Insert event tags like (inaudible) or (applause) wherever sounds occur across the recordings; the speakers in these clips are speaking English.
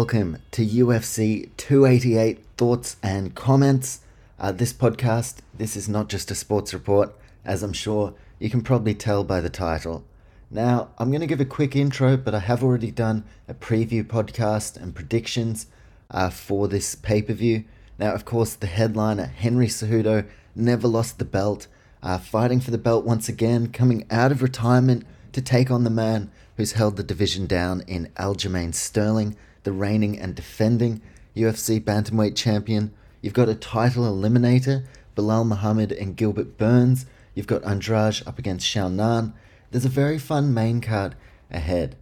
welcome to UFC 288 Thoughts and Comments. Uh, this podcast, this is not just a sports report, as I'm sure you can probably tell by the title. Now, I'm going to give a quick intro, but I have already done a preview podcast and predictions uh, for this pay per view. Now, of course, the headliner, Henry Cejudo, never lost the belt, uh, fighting for the belt once again, coming out of retirement to take on the man who's held the division down in Aljamain Sterling, the reigning and defending UFC bantamweight champion. You've got a title eliminator, Belal Muhammad and Gilbert Burns. You've got Andrade up against Xiaonan. There's a very fun main card ahead.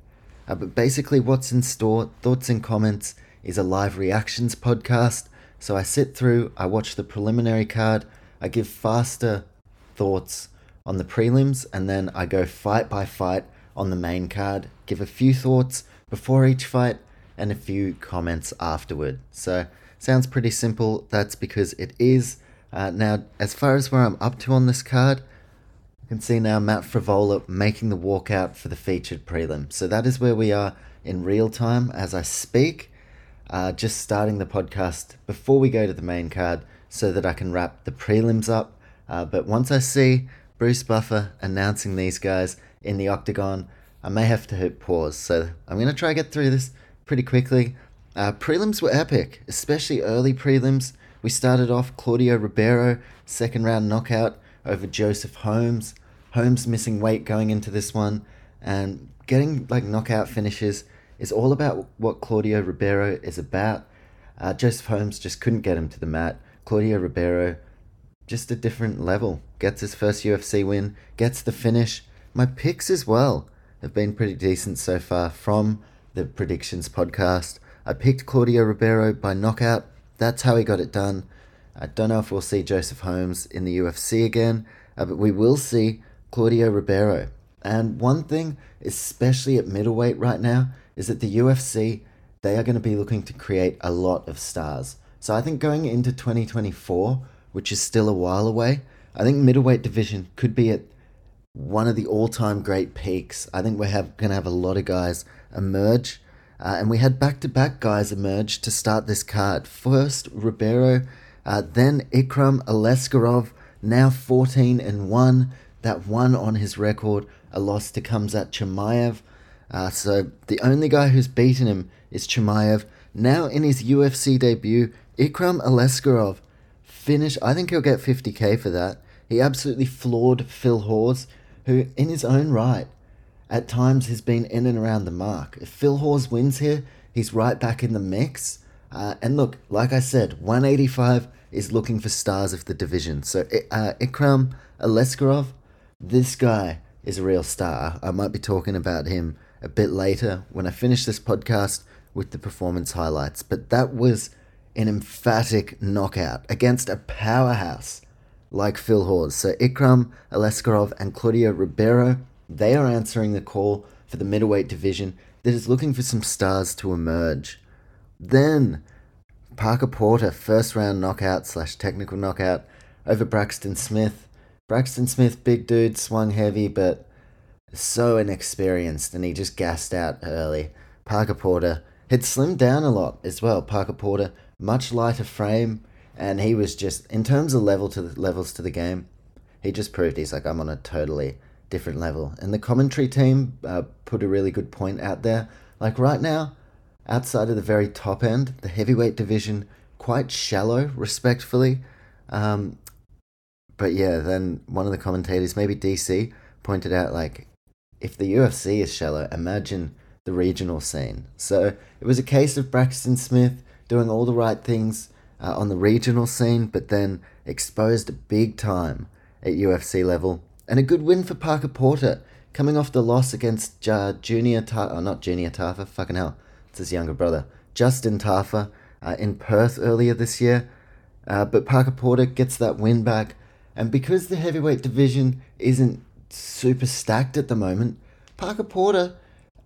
Uh, but basically, what's in store, thoughts and comments, is a live reactions podcast. So I sit through, I watch the preliminary card, I give faster thoughts on the prelims, and then I go fight by fight on the main card, give a few thoughts before each fight, and a few comments afterward. So, sounds pretty simple. That's because it is. Uh, now, as far as where I'm up to on this card, you can see now Matt Frevola making the walkout for the featured prelim. So that is where we are in real time as I speak. Uh, just starting the podcast before we go to the main card so that I can wrap the prelims up. Uh, but once I see Bruce Buffer announcing these guys, in the octagon. I may have to hit pause, so I'm going to try to get through this pretty quickly. Uh, prelims were epic, especially early prelims. We started off Claudio Ribeiro, second round knockout over Joseph Holmes. Holmes missing weight going into this one, and getting like knockout finishes is all about what Claudio Ribeiro is about. Uh, Joseph Holmes just couldn't get him to the mat. Claudio Ribeiro, just a different level. Gets his first UFC win, gets the finish, my picks as well have been pretty decent so far from the predictions podcast. I picked Claudio Ribeiro by knockout. That's how he got it done. I don't know if we'll see Joseph Holmes in the UFC again, uh, but we will see Claudio Ribeiro. And one thing, especially at middleweight right now, is that the UFC, they are going to be looking to create a lot of stars. So I think going into 2024, which is still a while away, I think middleweight division could be at one of the all-time great peaks. I think we're going to have a lot of guys emerge, uh, and we had back-to-back guys emerge to start this card. First Ribeiro, uh, then Ikram Aliskerov, now 14 and one. That one on his record, a loss to Khamzat Chimaev. Uh, so the only guy who's beaten him is Chimaev. Now in his UFC debut, Ikram Aliskerov finished. I think he'll get 50k for that. He absolutely floored Phil Hawes who, in his own right, at times has been in and around the mark. If Phil Hawes wins here, he's right back in the mix. Uh, and look, like I said, 185 is looking for stars of the division. So uh, Ikram Aliskerov, this guy is a real star. I might be talking about him a bit later when I finish this podcast with the performance highlights. But that was an emphatic knockout against a powerhouse like Phil Hawes. So Ikram Aliskerov and Claudio Ribeiro, they are answering the call for the middleweight division that is looking for some stars to emerge. Then Parker Porter, first round knockout slash technical knockout over Braxton Smith. Braxton Smith, big dude, swung heavy, but so inexperienced, and he just gassed out early. Parker Porter had slimmed down a lot as well. Parker Porter, much lighter frame, and he was just in terms of level to the levels to the game he just proved he's like i'm on a totally different level. And the commentary team uh, put a really good point out there. Like right now outside of the very top end the heavyweight division quite shallow respectfully. Um, but yeah then one of the commentators maybe dc pointed out like if the ufc is shallow imagine the regional scene. So it was a case of braxton smith doing all the right things uh, on the regional scene, but then exposed big time at UFC level. And a good win for Parker Porter, coming off the loss against uh, Junior Tafa, oh, not Junior Tafa, fucking hell, it's his younger brother. Justin Tafa uh, in Perth earlier this year. Uh, but Parker Porter gets that win back. And because the heavyweight division isn't super stacked at the moment, Parker Porter,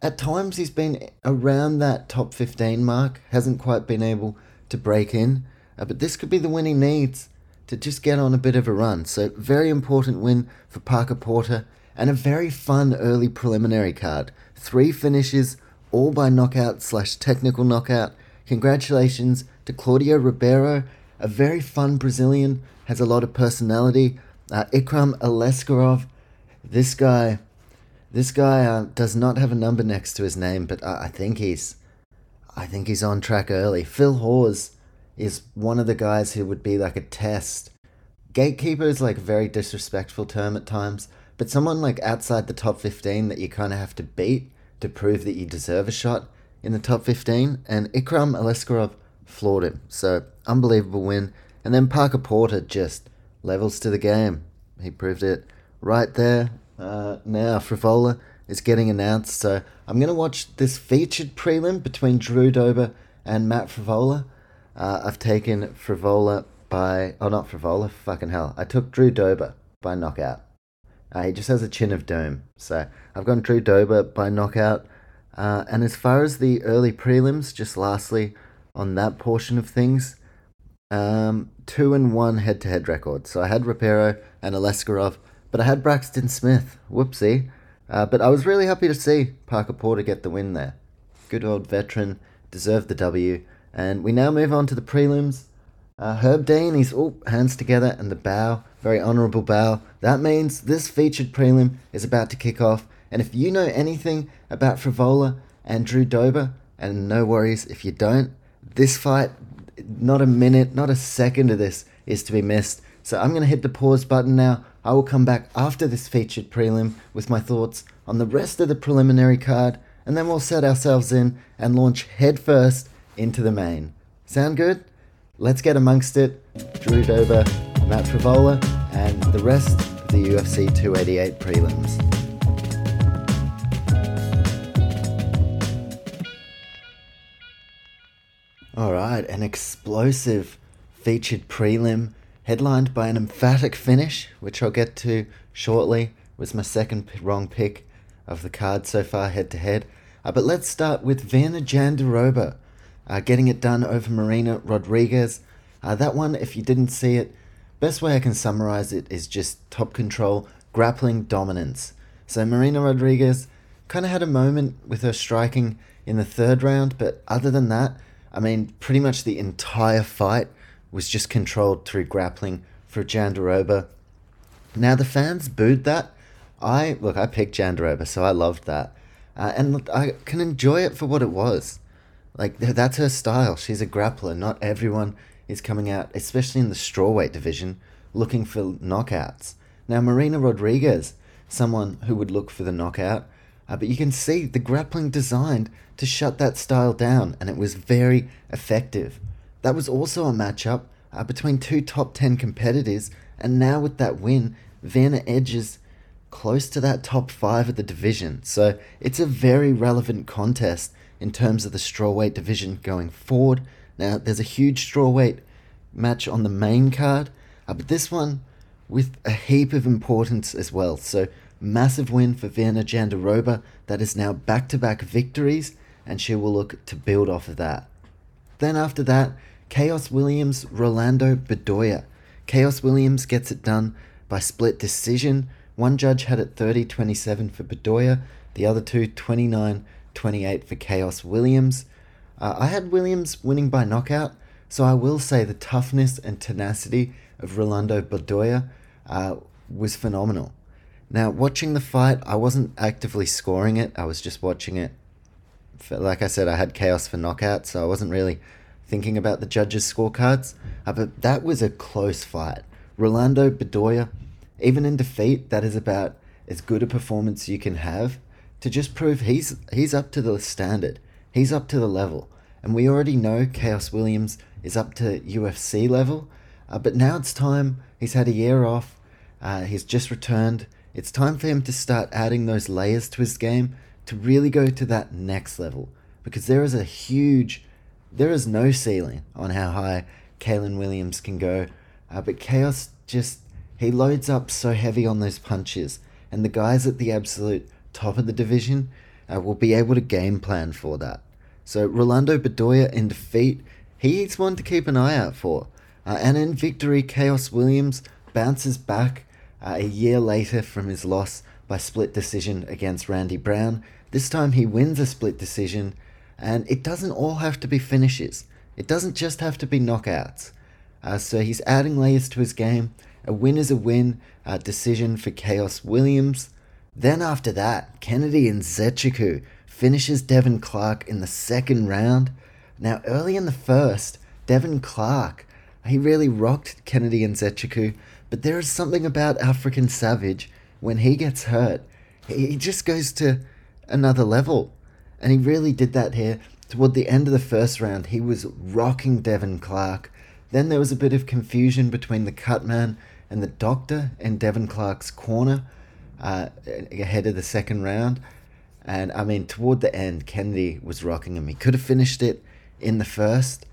at times he's been around that top 15 mark, hasn't quite been able to break in. Uh, but this could be the win he needs to just get on a bit of a run. So, very important win for Parker Porter and a very fun early preliminary card. Three finishes, all by knockout slash technical knockout. Congratulations to Claudio Ribeiro, a very fun Brazilian, has a lot of personality. Uh, Ikram Aliskerov, this guy, this guy uh, does not have a number next to his name, but I, I think he's, I think he's on track early. Phil Hawes is one of the guys who would be like a test. Gatekeeper is like a very disrespectful term at times, but someone like outside the top 15 that you kind of have to beat to prove that you deserve a shot in the top 15. And Ikram Aliskerov floored him. So, unbelievable win. And then Parker Porter just levels to the game. He proved it right there. Uh, now, Frevola is getting announced. So, I'm going to watch this featured prelim between Drew Dober and Matt Frevola. Uh, I've taken Frevola by. Oh, not Frevola. Fucking hell. I took Drew Dober by knockout. Uh, he just has a chin of doom. So I've gone Drew Dober by knockout. Uh, and as far as the early prelims, just lastly on that portion of things, um, two and one head to head record. So I had Ribeiro and Aliskerov, but I had Braxton Smith. Whoopsie. Uh, but I was really happy to see Parker Porter get the win there. Good old veteran, deserved the W. And we now move on to the prelims. Uh, Herb Dean, he's all hands together and the bow, very honourable bow. That means this featured prelim is about to kick off. And if you know anything about Frevola and Drew Dober, and no worries if you don't, this fight, not a minute, not a second of this is to be missed. So I'm going to hit the pause button now. I will come back after this featured prelim with my thoughts on the rest of the preliminary card, and then we'll set ourselves in and launch headfirst into the main. Sound good? Let's get amongst it. Drew Dober, Matt Frevola, and the rest of the UFC 288 prelims. All right, an explosive featured prelim headlined by an emphatic finish, which I'll get to shortly, was my second wrong pick of the card so far head to head. But let's start with Virna Jandiroba uh, getting it done over Marina Rodriguez. Uh, that one, if you didn't see it, best way I can summarize it is just top control, grappling dominance. So Marina Rodriguez kind of had a moment with her striking in the third round, but other than that, I mean, pretty much the entire fight was just controlled through grappling for Jandiroba. Now the fans booed that. I look, I picked Jandiroba, so I loved that, uh, and look, I can enjoy it for what it was. Like that's her style. She's a grappler. Not everyone is coming out, especially in the strawweight division, looking for knockouts. Now Marina Rodriguez, someone who would look for the knockout, uh, but you can see the grappling designed to shut that style down, and it was very effective. That was also a matchup uh, between two top 10 competitors, and now with that win, Virna edges close to that top 5 of the division. So it's a very relevant contest in terms of the strawweight division going forward. Now, there's a huge strawweight match on the main card, uh, but this one with a heap of importance as well. So, massive win for Virna Jandiroba. That is now back to back victories, and she will look to build off of that. Then, after that, Chaos Williams, Rolando Bedoya. Chaos Williams gets it done by split decision. One judge had it 30 27 for Bedoya, the other two 29 28 for Chaos Williams. Uh, I had Williams winning by knockout, so I will say the toughness and tenacity of Rolando Bedoya uh, was phenomenal. Now, watching the fight, I wasn't actively scoring it, I was just watching it. Like I said, I had Chaos for knockout, so I wasn't really thinking about the judges' scorecards. Uh, but that was a close fight. Rolando Bedoya, even in defeat, that is about as good a performance you can have to just prove he's he's up to the standard. He's up to the level. And we already know Chaos Williams is up to UFC level. Uh, but now it's time. He's had a year off. Uh, he's just returned. It's time for him to start adding those layers to his game to really go to that next level. Because there is a huge there is no ceiling on how high Kalen Williams can go. Uh, but Chaos just, he loads up so heavy on those punches. And the guys at the absolute top of the division uh, will be able to game plan for that. So Rolando Bedoya in defeat, he's one to keep an eye out for. Uh, and in victory, Chaos Williams bounces back uh, a year later from his loss by split decision against Randy Brown. This time he wins a split decision, and it doesn't all have to be finishes. It doesn't just have to be knockouts. Uh, so he's adding layers to his game. A win is a win. A decision for Chaos Williams. Then after that, Kennedy Nzechukwu finishes Devin Clark in the second round. Now early in the first, Devin Clark, he really rocked Kennedy Nzechukwu, but there is something about African Savage when he gets hurt. He just goes to another level. And he really did that here. Toward the end of the first round, he was rocking Devin Clark. Then there was a bit of confusion between the cutman and the doctor in Devin Clark's corner uh, ahead of the second round. And I mean, toward the end, Kennedy was rocking him. He could have finished it in the first,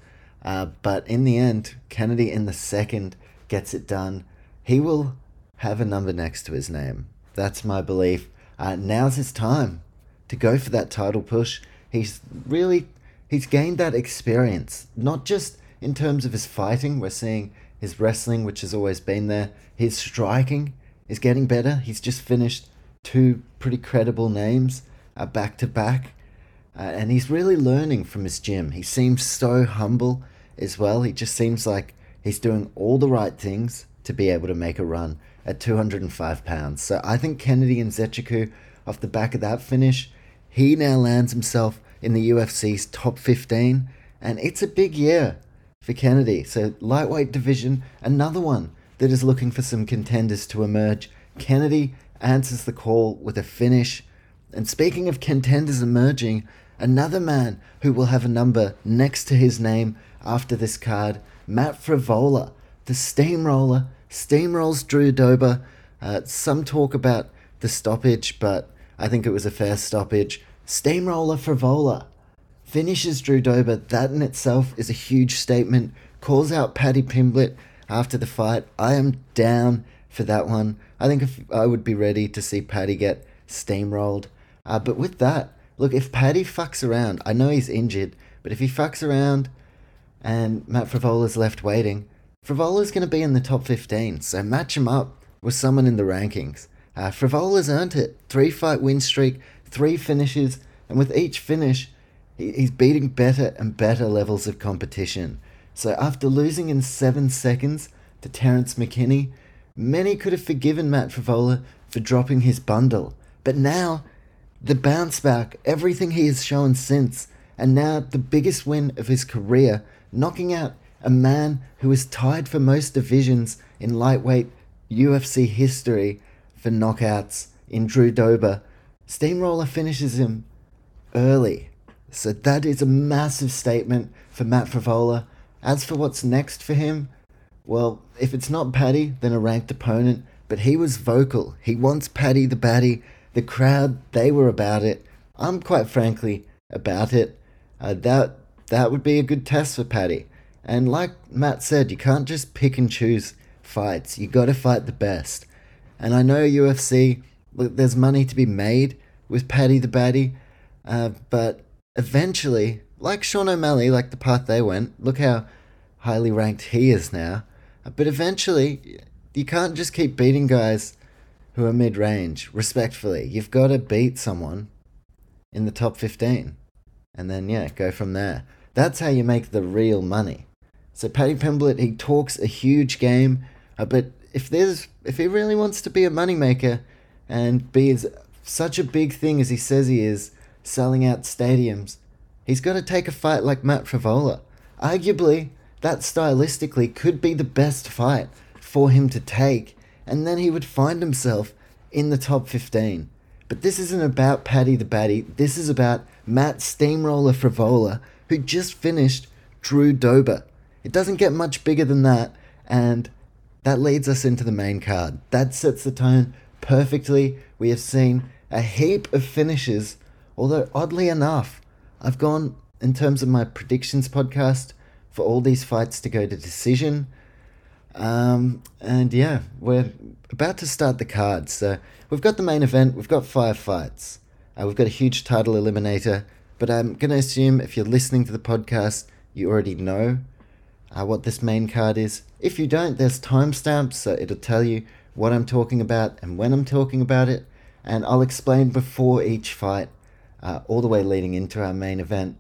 uh, but in the end, Kennedy in the second gets it done. He will have a number next to his name. That's my belief. Uh, now's his time to go for that title push. He's really he's gained that experience, not just in terms of his fighting. We're seeing his wrestling, which has always been there. His striking is getting better. He's just finished two pretty credible names uh, back to back. Uh, and he's really learning from his gym. He seems so humble as well. He just seems like he's doing all the right things to be able to make a run at 205 pounds. So I think Kennedy Nzechukwu, off the back of that finish, he now lands himself in the UFC's top 15, and it's a big year for Kennedy. So, lightweight division, another one that is looking for some contenders to emerge. Kennedy answers the call with a finish. And speaking of contenders emerging, another man who will have a number next to his name after this card, Matt Frevola, the steamroller, steamrolls Drew Dober. Uh, some talk about the stoppage, but I think it was a fair stoppage. Steamroller Frevola finishes Drew Dober. That in itself is a huge statement. Calls out Paddy Pimblett after the fight. I am down for that one. I think if I would be ready to see Paddy get steamrolled. Uh, but with that, look, if Paddy fucks around, I know he's injured, but if he fucks around and Matt Frevola's left waiting, Frevola's going to be in the top 15. So match him up with someone in the rankings. Uh, Frevola's earned it. Three fight win streak, three finishes, and with each finish, he, he's beating better and better levels of competition. So after losing in seven seconds to Terrence McKinney, many could have forgiven Matt Frevola for dropping his bundle. But now, the bounce back, everything he has shown since, and now the biggest win of his career, knocking out a man who is tied for most divisions in lightweight UFC history for knockouts in Drew Dober. Steamroller finishes him early. So that is a massive statement for Matt Frevola. As for what's next for him, well, if it's not Paddy, then a ranked opponent. But he was vocal. He wants Paddy the Baddy. The crowd, they were about it. I'm quite frankly about it. Uh, that that would be a good test for Paddy. And like Matt said, you can't just pick and choose fights. You got to fight the best. And I know UFC, there's money to be made with Paddy the Baddy, uh, but eventually, like Sean O'Malley, like the path they went, look how highly ranked he is now. But eventually, you can't just keep beating guys who are mid range, respectfully. You've got to beat someone in the top 15. And then, yeah, go from there. That's how you make the real money. So, Paddy Pimblett, he talks a huge game, uh, but if there's if he really wants to be a moneymaker and be as, such a big thing as he says he is, selling out stadiums, he's got to take a fight like Matt Frevola. Arguably, that stylistically could be the best fight for him to take, and then he would find himself in the top 15. But this isn't about Paddy the Baddy, this is about Matt Steamroller Frevola, who just finished Drew Dober. It doesn't get much bigger than that, and that leads us into the main card. That sets the tone perfectly. We have seen a heap of finishes, although oddly enough, I've gone in terms of my predictions podcast for all these fights to go to decision. Um, and yeah, we're about to start the card. So we've got the main event, we've got five fights, uh, we've got a huge title eliminator. But I'm going to assume if you're listening to the podcast, you already know uh, what this main card is. If you don't, there's timestamps, so it'll tell you what I'm talking about and when I'm talking about it. And I'll explain before each fight, uh, all the way leading into our main event,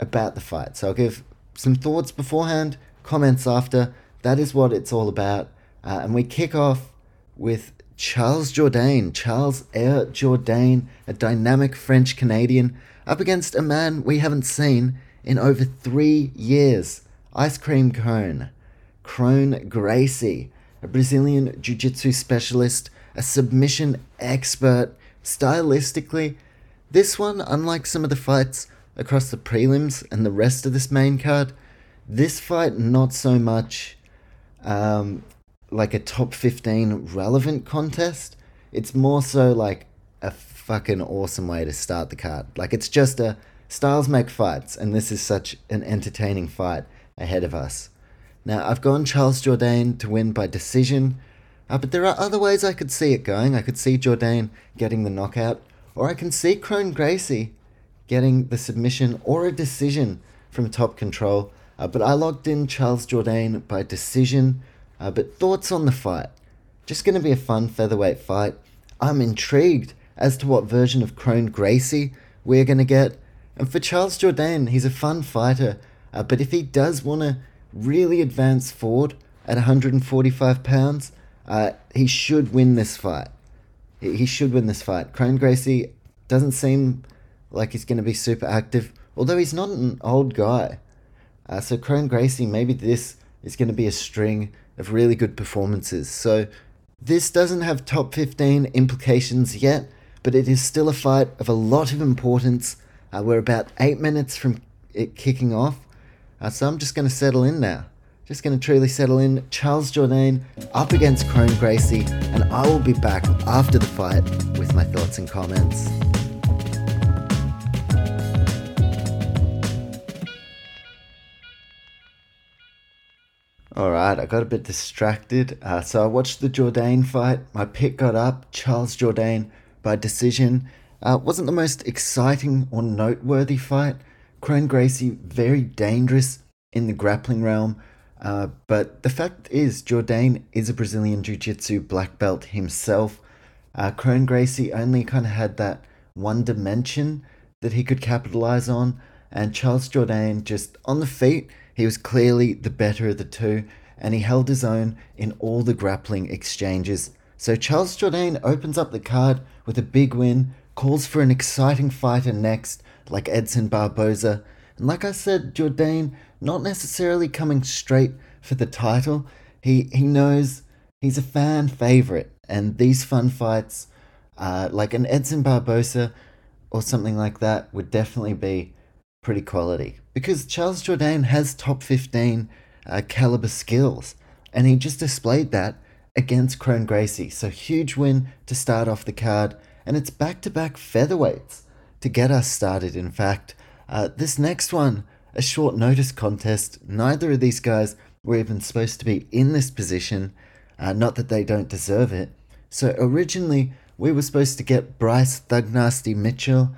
about the fight. So I'll give some thoughts beforehand, comments after. That is what it's all about. Uh, and we kick off with Charles Jourdain, Charles Air Jourdain, a dynamic French Canadian up against a man we haven't seen in over three years Ice Cream Cone. Kron Gracie, a Brazilian Jiu Jitsu specialist, a submission expert. Stylistically, this one, unlike some of the fights across the prelims and the rest of this main card, this fight not so much um, like a top 15 relevant contest. It's more so like a fucking awesome way to start the card. Like it's just a styles make fights, and this is such an entertaining fight ahead of us. Now I've gone Charles Jourdain to win by decision, uh, but there are other ways I could see it going. I could see Jourdain getting the knockout, or I can see Kron Gracie getting the submission or a decision from top control. Uh, but I logged in Charles Jourdain by decision. Uh, but thoughts on the fight? Just going to be a fun featherweight fight. I'm intrigued as to what version of Kron Gracie we're going to get. And for Charles Jourdain, he's a fun fighter, uh, but if he does want to really advance forward at 145 pounds, uh, he should win this fight. He should win this fight. Kron Gracie doesn't seem like he's going to be super active, although he's not an old guy. Uh, so Kron Gracie, maybe this is going to be a string of really good performances. So this doesn't have top 15 implications yet, but it is still a fight of a lot of importance. Uh, we're about eight minutes from it kicking off, uh, so I'm just going to settle in now. Just going to truly settle in. Charles Jourdain up against Kron Gracie, and I will be back after the fight with my thoughts and comments. Alright, I got a bit distracted. Uh, so I watched the Jourdain fight. My pick got up. Charles Jourdain by decision. Uh, wasn't the most exciting or noteworthy fight. Kron Gracie, very dangerous in the grappling realm. Uh, but the fact is, Jourdain is a Brazilian Jiu Jitsu black belt himself. Uh, Kron Gracie only kind of had that one dimension that he could capitalize on. And Charles Jourdain, just on the feet, he was clearly the better of the two. And he held his own in all the grappling exchanges. So Charles Jourdain opens up the card with a big win, calls for an exciting fighter next, like Edson Barboza. And like I said, Jourdain not necessarily coming straight for the title. He he knows he's a fan favorite, and these fun fights, uh, like an Edson Barboza or something like that, would definitely be pretty quality. Because Charles Jourdain has top 15 uh, caliber skills, and he just displayed that against Kron Gracie. So huge win to start off the card, and it's back to back featherweights to get us started. In fact, uh, this next one, a short notice contest. Neither of these guys were even supposed to be in this position. Uh, not that they don't deserve it. So originally, we were supposed to get Bryce Thug Nasty Mitchell,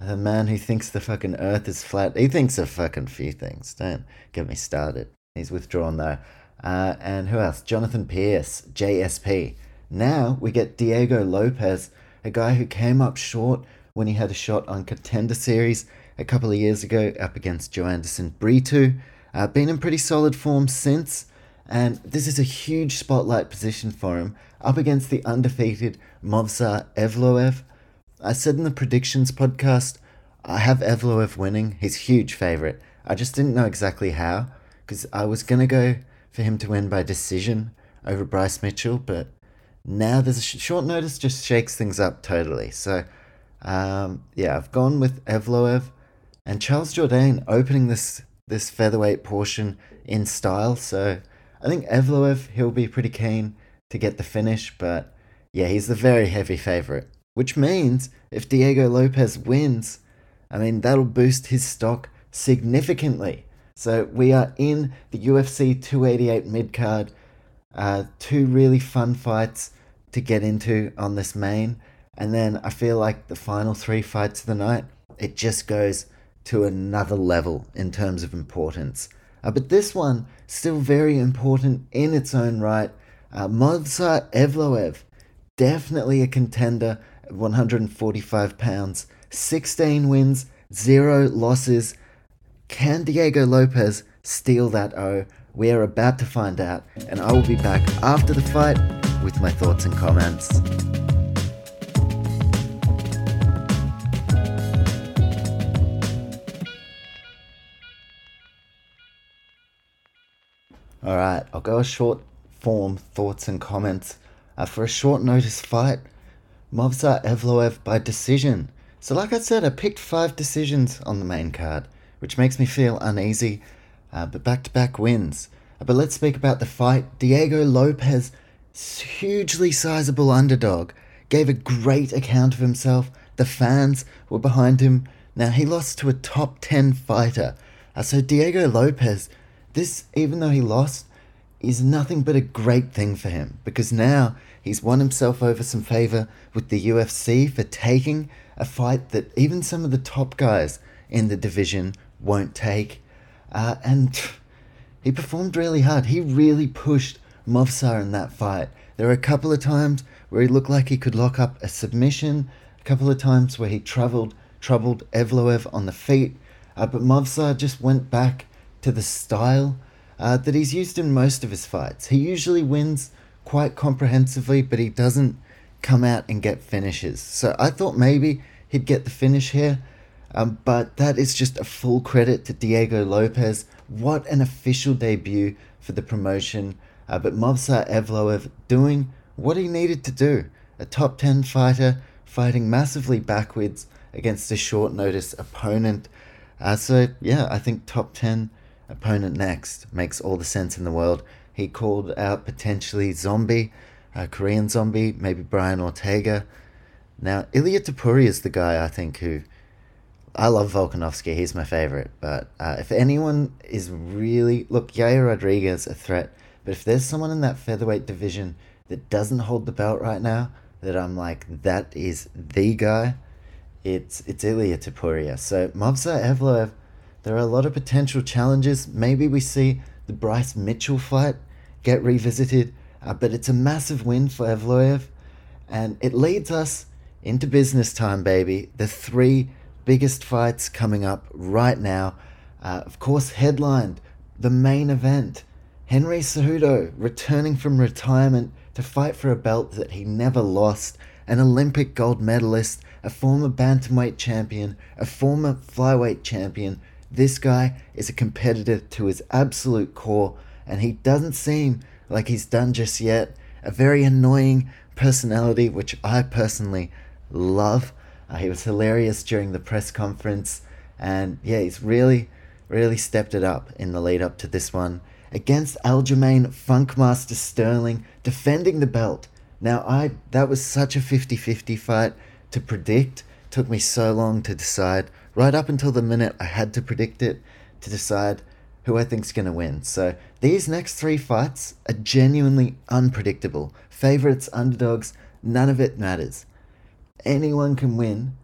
a man who thinks the fucking earth is flat. He thinks a fucking few things. Don't get me started. He's withdrawn though. Uh, and who else? Jonathan Pearce, JSP. Now we get Diego Lopes, a guy who came up short when he had a shot on Contender Series a couple of years ago up against Joanderson Brito. Uh, been in pretty solid form since, and this is a huge spotlight position for him up against the undefeated Movsar Evloev. I said in the predictions podcast, I have Evloev winning. He's huge favorite. I just didn't know exactly how, because I was gonna go for him to win by decision over Bryce Mitchell, but now there's a sh- short notice just shakes things up totally. So, um, yeah, I've gone with Evloev and Charles Jourdain opening this this featherweight portion in style. So I think Evloev he'll be pretty keen to get the finish, but yeah, he's the very heavy favorite. Which means if Diego Lopes wins, I mean that'll boost his stock significantly. So we are in the UFC 288 mid card. Uh, two really fun fights to get into on this main. And then I feel like the final three fights of the night, it just goes to another level in terms of importance. Uh, but this one, still very important in its own right. Uh, Movsar Evloev, definitely a contender at 145 pounds, 16 wins, zero losses. Can Diego Lopes steal that O? We are about to find out, and I will be back after the fight with my thoughts and comments. Alright, I'll go a short form thoughts and comments. Uh, for a short notice fight, Movsar Evloev by decision. So, like I said, I picked five decisions on the main card, which makes me feel uneasy, uh, but back to back wins. Uh, but let's speak about the fight. Diego Lopes, hugely sizable underdog, gave a great account of himself. The fans were behind him. Now, he lost to a top 10 fighter. Uh, so, Diego Lopes this, even though he lost, is nothing but a great thing for him because now he's won himself over some favor with the UFC for taking a fight that even some of the top guys in the division won't take. Uh, and (sighs) he performed really hard. He really pushed Movsar in that fight. There were a couple of times where he looked like he could lock up a submission, a couple of times where he troubled troubled Evloev on the feet, uh, but Movsar just went back to the style uh, that he's used in most of his fights. He usually wins quite comprehensively, but he doesn't come out and get finishes. So I thought maybe he'd get the finish here, um, but that is just a full credit to Diego Lopes. What an official debut for the promotion. Uh, but Movsar Evloev doing what he needed to do. A top 10 fighter fighting massively backwards against a short notice opponent. Uh, so, yeah, I think top 10 opponent next makes all the sense in the world. He called out potentially Zombie, a Korean Zombie, maybe Brian Ortega. Now, Ilia Topuria is the guy I think who. I love Volkanovski, he's my favorite. But uh, if anyone is really. Look, Yair Rodriguez, a threat. But if there's someone in that featherweight division that doesn't hold the belt right now, that I'm like, that is the guy, it's it's Ilia Topuria. So Movsar Evloev there are a lot of potential challenges. Maybe we see the Bryce Mitchell fight get revisited, uh, but it's a massive win for Evloev, and it leads us into business time, baby. The three biggest fights coming up right now. Uh, of course, headlined the main event. Henry Cejudo returning from retirement to fight for a belt that he never lost, an Olympic gold medalist, a former bantamweight champion, a former flyweight champion, this guy is a competitor to his absolute core, and he doesn't seem like he's done just yet. A very annoying personality, which I personally love. Uh, he was hilarious during the press conference, and yeah, he's really, really stepped it up in the lead up to this one against Aljamain Funkmaster Sterling, defending the belt. Now, I that was such a 50-50 fight to predict. Took me so long to decide right up until the minute I had to predict it to decide who I think's going to win. So these next three fights are genuinely unpredictable. Favorites, underdogs, none of it matters. Anyone can win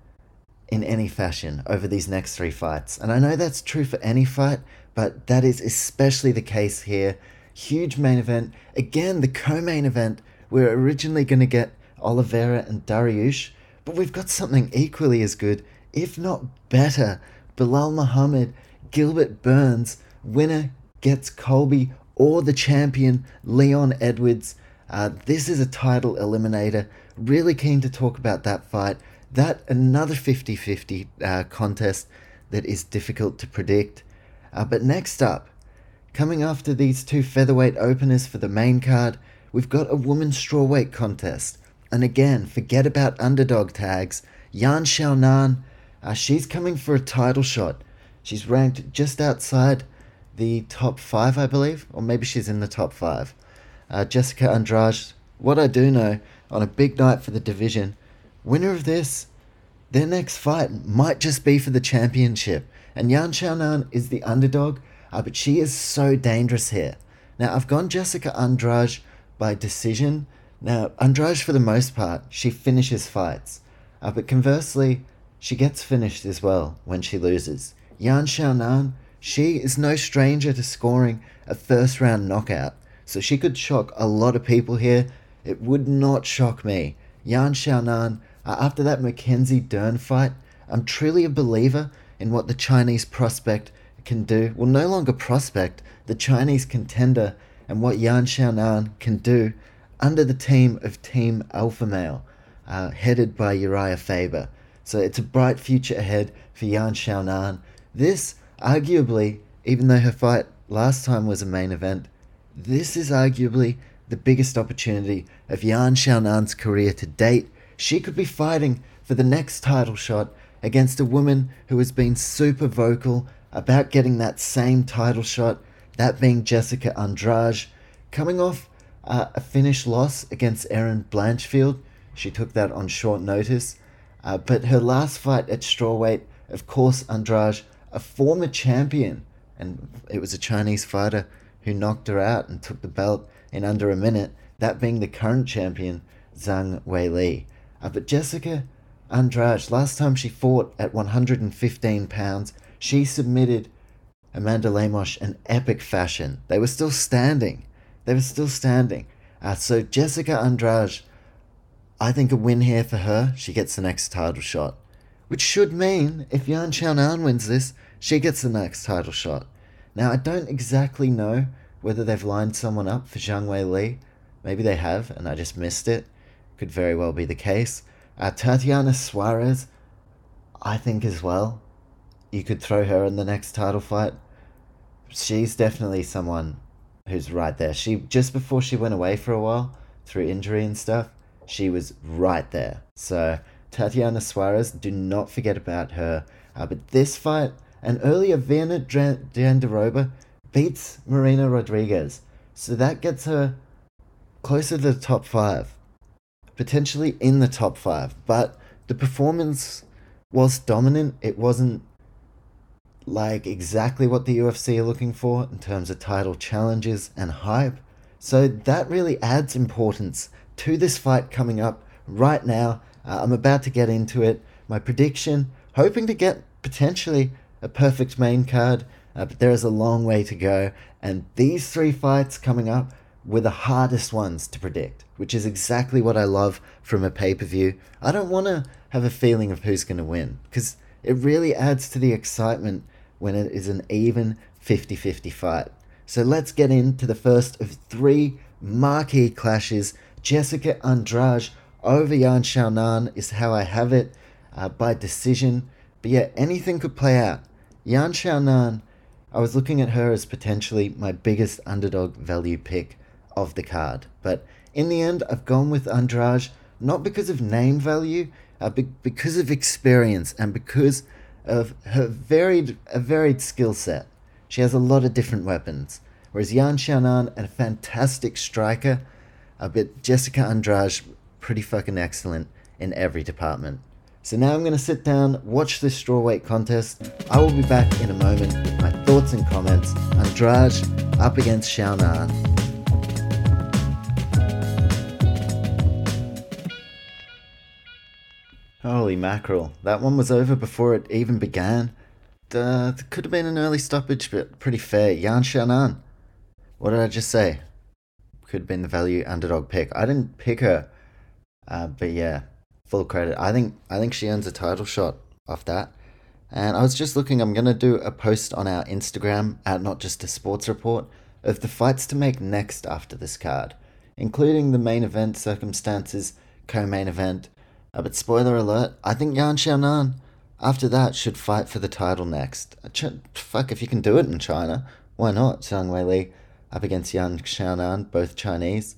in any fashion over these next three fights. And I know that's true for any fight, but that is especially the case here. Huge main event. Again, the co main event. We we're originally going to get Oliveira and Dariush, but we've got something equally as good if not better. Belal Muhammad, Gilbert Burns, winner gets Colby or the champion Leon Edwards. Uh, this is a title eliminator. Really keen to talk about that fight. That another 50 50 uh, contest that is difficult to predict. Uh, but next up, coming after these two featherweight openers for the main card, we've got a women's strawweight contest. And again, forget about underdog tags. Yan Xiaonan uh, she's coming for a title shot. She's ranked just outside the top five, I believe, or maybe she's in the top five. Uh, Jessica Andrade, what I do know, on a big night for the division, winner of this, their next fight might just be for the championship. And Yan Xiaonan is the underdog, uh, but she is so dangerous here. Now, I've gone Jessica Andrade by decision. Now, Andrade, for the most part, she finishes fights. Uh, but conversely, she gets finished as well when she loses. Yan Xiaonan, she is no stranger to scoring a first round knockout, so she could shock a lot of people here. It would not shock me. Yan Xiaonan, uh, after that Mackenzie Dern fight, I'm truly a believer in what the Chinese prospect can do. Well, no longer prospect, the Chinese contender, and what Yan Xiaonan can do under the team of Team Alpha Male, uh, headed by Urijah Faber. So it's a bright future ahead for Yan Xiaonan. This, arguably, even though her fight last time was a main event, this is arguably the biggest opportunity of Yan Xiaonan's career to date. She could be fighting for the next title shot against a woman who has been super vocal about getting that same title shot, that being Jessica Andrade, coming off uh, a finish loss against Erin Blanchfield. She took that on short notice. Uh, but her last fight at strawweight, of course, Andrade, a former champion, and it was a Chinese fighter who knocked her out and took the belt in under a minute, that being the current champion, Zhang Weili. Uh, but Jessica Andrade, last time she fought at 115 pounds, she submitted Amanda Lemos in epic fashion. They were still standing. They were still standing. Uh, so Jessica Andrade, I think a win here for her. She gets the next title shot, which should mean if Yan Xiaonan wins this, she gets the next title shot. Now I don't exactly know whether they've lined someone up for Zhang Weili. Maybe they have, and I just missed it. Could very well be the case. Uh, Tatiana Suarez, I think as well. You could throw her in the next title fight. She's definitely someone who's right there. She just before she went away for a while through injury and stuff, she was right there. So Tatiana Suarez, do not forget about her. Uh, but this fight, and earlier Virna Jandiroba beats Marina Rodriguez, so that gets her closer to the top five potentially in the top five. But the performance, whilst dominant, it wasn't like exactly what the UFC are looking for in terms of title challenges and hype. So that really adds importance to this fight coming up right now. Uh, I'm about to get into it. My prediction, hoping to get potentially a perfect main card, uh, but there is a long way to go. And these three fights coming up were the hardest ones to predict, which is exactly what I love from a pay per view. I don't want to have a feeling of who's going to win because it really adds to the excitement when it is an even 50 50 fight. So let's get into the first of three marquee clashes. Jessica Andrade over Yan Xiaonan is how I have it uh, by decision. But yeah, anything could play out. Yan Xiaonan, I was looking at her as potentially my biggest underdog value pick of the card. But in the end, I've gone with Andrade not because of name value, uh, but because of experience and because of her varied a varied skill set. She has a lot of different weapons. Whereas Yan Xiaonan, a fantastic striker, uh, but Jessica Andrade, pretty fucking excellent in every department. So now I'm going to sit down, watch this strawweight contest. I will be back in a moment with my thoughts and comments. Andrade up against Xiaonan. Holy mackerel. That one was over before it even began. Uh, could have been an early stoppage, but pretty fair. Yan Xiaonan. What did I just say? Could have been the value underdog pick. I didn't pick her, uh, but yeah, full credit. I think I think she earns a title shot off that. And I was just looking. I'm gonna do a post on our Instagram at not just a sports report of the fights to make next after this card, including the main event circumstances, co-main event, uh, but spoiler alert, I think Yan Xiaonan, after that, should fight for the title next. Uh, ch- fuck, if you can do it in China, why not? Zhang Weili up against Yan Xiaonan, both Chinese.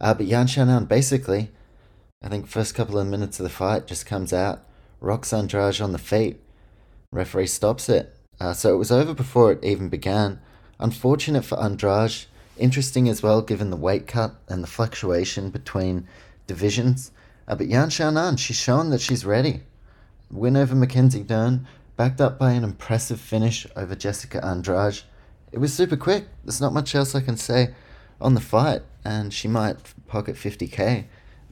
Uh, but Yan Xiaonan, basically, I think first couple of minutes of the fight just comes out, rocks Andrade on the feet. Referee stops it. Uh, so it was over before it even began. Unfortunate for Andrade. Interesting as well, given the weight cut and the fluctuation between divisions. Uh, but Yan Xiaonan, she's shown that she's ready. Win over Mackenzie Dern, backed up by an impressive finish over Jessica Andrade. It was super quick. There's not much else I can say on the fight, and she might pocket 50k.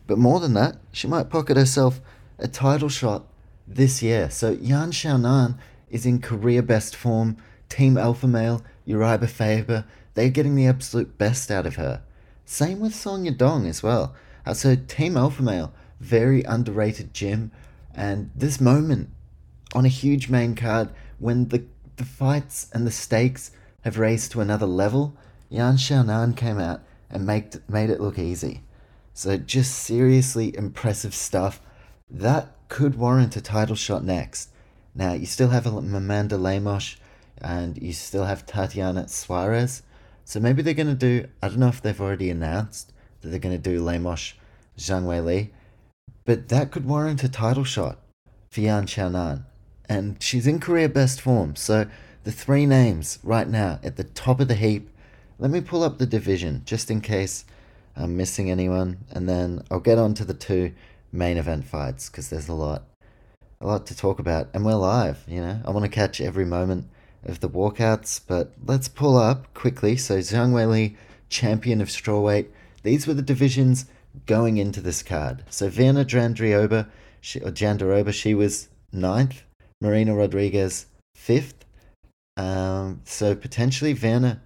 But more than that, she might pocket herself a title shot this year. So Yan Xiaonan is in career best form. Team Alpha Male, Urijah Faber, they're getting the absolute best out of her. Same with Song Yadong as well. So Team Alpha Male, very underrated gym. And this moment on a huge main card when the, the fights and the stakes have raised to another level, Yan Xiaonan came out and made, made it look easy. So just seriously impressive stuff. That could warrant a title shot next. Now, you still have Amanda Lemos and you still have Tatiana Suarez. So maybe they're going to do, I don't know if they've already announced that they're going to do Lemos Zhang Weili, but that could warrant a title shot for Yan Xiaonan. And she's in career best form. So the three names right now at the top of the heap. Let me pull up the division just in case I'm missing anyone, and then I'll get on to the two main event fights because there's a lot, a lot to talk about, and we're live. You know, I want to catch every moment of the walkouts, but let's pull up quickly. So Zhang Weili, champion of strawweight. These were the divisions going into this card. So Virna Jandiroba, she, or Jandiroba, she was ninth. Marina Rodriguez, fifth. Um, so potentially Virna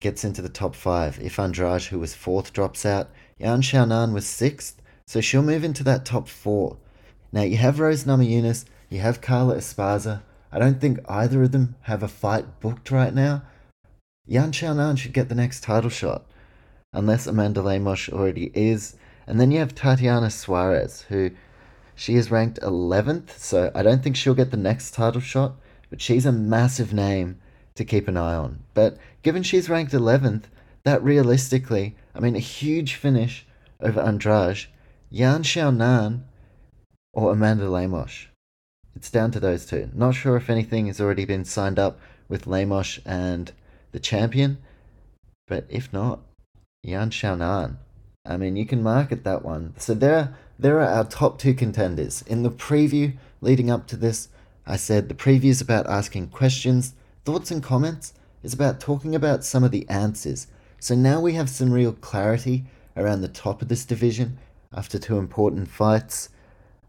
gets into the top five. If Andrade, who was fourth, drops out, Yan Xiaonan was sixth, so she'll move into that top four. Now you have Rose Namajunas, you have Carla Esparza. I don't think either of them have a fight booked right now. Yan Xiaonan should get the next title shot, unless Amanda Lemos already is. And then you have Tatiana Suarez, who she is ranked 11th, so I don't think she'll get the next title shot, but she's a massive name to keep an eye on. But given she's ranked 11th, that realistically, I mean, a huge finish over Andrade, Yan Xiaonan, or Amanda Lemos. It's down to those two. Not sure if anything has already been signed up with Lemos and the champion, but if not, Yan Xiaonan. I mean, you can market that one. So there, there are our top two contenders. In the preview leading up to this, I said the preview is about asking questions Thoughts and comments is about talking about some of the answers. So now we have some real clarity around the top of this division after two important fights.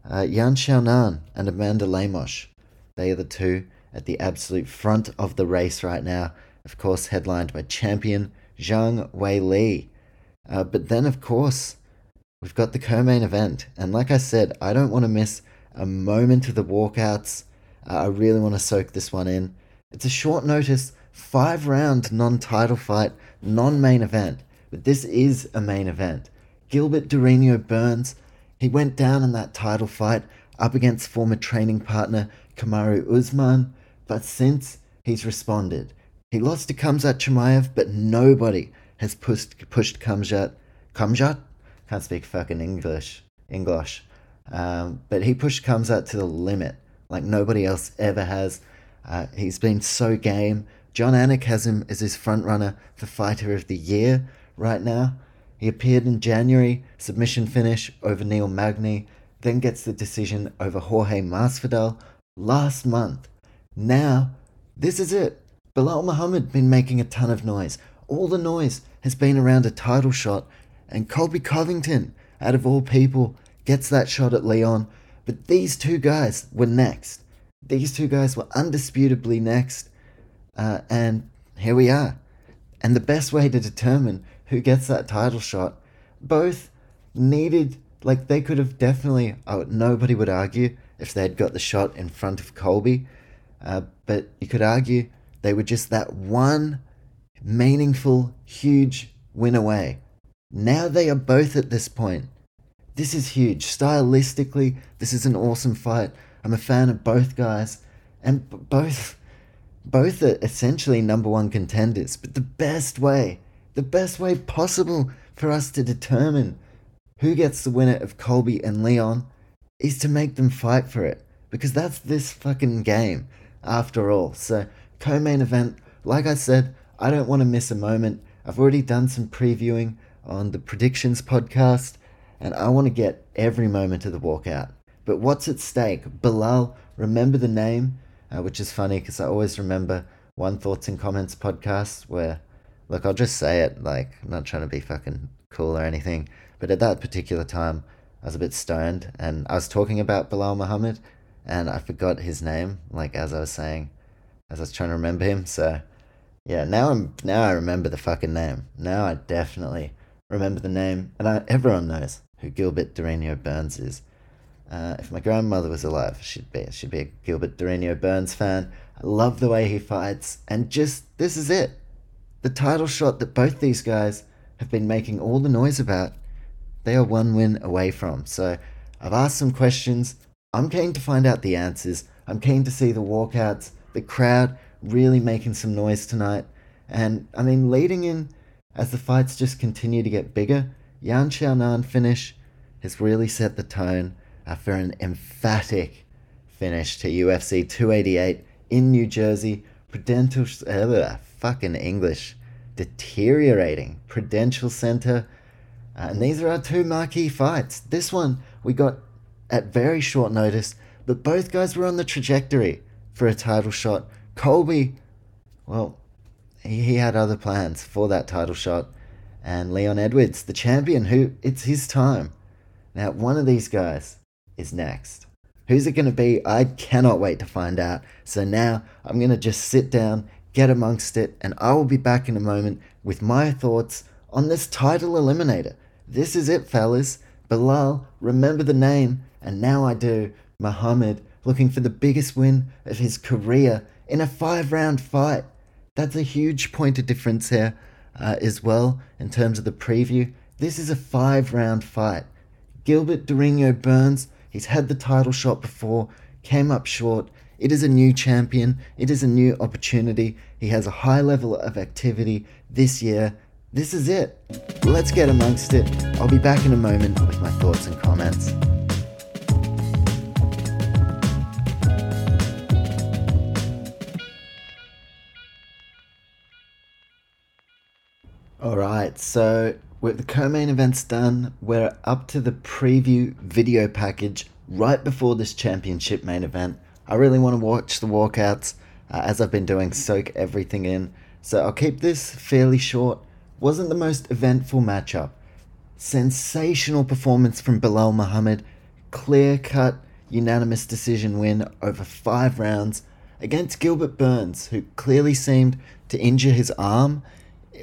Uh, Yan Xiaonan and Amanda Lemos. They are the two at the absolute front of the race right now. Of course, headlined by champion Zhang Weili. Uh, but then, of course, we've got the co main event. And like I said, I don't want to miss a moment of the walkouts. Uh, I really want to soak this one in. It's a short notice, five round non title fight, non main event, but this is a main event. Gilbert Durinho Burns, he went down in that title fight up against former training partner Kamaru Usman, but since he's responded. He lost to Kamzat Chimaev, but nobody has pushed pushed Kamzat. Khamzat? Can't speak fucking English. English. Um, but he pushed Kamzat to the limit, like nobody else ever has. Uh, he's been so game. Jon Anik has him as his frontrunner for Fighter of the Year right now. He appeared in January, submission finish over Neil Magny, then gets the decision over Jorge Masvidal last month. Now, this is it. Belal Muhammad been making a ton of noise. All the noise has been around a title shot, and Colby Covington, out of all people, gets that shot at Leon. But these two guys were next. These two guys were undisputably next, uh, and here we are. And the best way to determine who gets that title shot, both needed, like, they could have definitely, oh, nobody would argue if they'd got the shot in front of Colby, uh, but you could argue they were just that one meaningful, huge win away. Now they are both at this point. This is huge. Stylistically, this is an awesome fight. I'm a fan of both guys, and b- both both are essentially number one contenders. But the best way, the best way possible for us to determine who gets the winner of Colby and Leon is to make them fight for it. Because that's this fucking game, after all. So, co main event, like I said, I don't want to miss a moment. I've already done some previewing on the predictions podcast, and I want to get every moment of the walkout. But what's at stake? Belal remember the name, uh, which is funny because I always remember one thoughts and comments podcast where, look, I'll just say it. Like, I'm not trying to be fucking cool or anything, but at that particular time, I was a bit stoned and I was talking about Belal Muhammad and I forgot his name, like as I was saying, as I was trying to remember him. So, yeah, now I'm now I remember the fucking name. Now I definitely remember the name, and I, everyone knows who Gilbert Durinho Burns is. Uh, if my grandmother was alive, she'd be she'd be a Gilbert Durinho Burns fan. I love the way he fights, and just this is it, the title shot that both these guys have been making all the noise about. They are one win away from. So I've asked some questions. I'm keen to find out the answers. I'm keen to see the walkouts, the crowd really making some noise tonight. And I mean, leading in as the fights just continue to get bigger, Yan Xiaonan finish has really set the tone for an emphatic finish to UFC 288 in New Jersey. Prudential, uh, fucking English, deteriorating. Prudential Center. Uh, and these are our two marquee fights. This one we got at very short notice, but both guys were on the trajectory for a title shot. Colby, well, he, he had other plans for that title shot. And Leon Edwards, the champion, who it's his time. Now, one of these guys is next. Who's it going to be? I cannot wait to find out. So now I'm going to just sit down, get amongst it, and I will be back in a moment with my thoughts on this title eliminator. This is it, fellas. Belal, remember the name, and now I do. Muhammad, looking for the biggest win of his career in a five round fight. That's a huge point of difference here uh, as well in terms of the preview. This is a five round fight. Gilbert Durinho Burns He's had the title shot before, came up short. It is a new champion. It is a new opportunity. He has a high level of activity this year. This is it. Let's get amongst it. I'll be back in a moment with my thoughts and comments. Alright, so with the co-main events done, we're up to the preview video package right before this championship main event. I really want to watch the walkouts uh, as I've been doing, soak everything in. So I'll keep this fairly short. Wasn't the most eventful matchup. Sensational performance from Belal Muhammad. Clear cut, unanimous decision win over five rounds against Gilbert Burns, who clearly seemed to injure his arm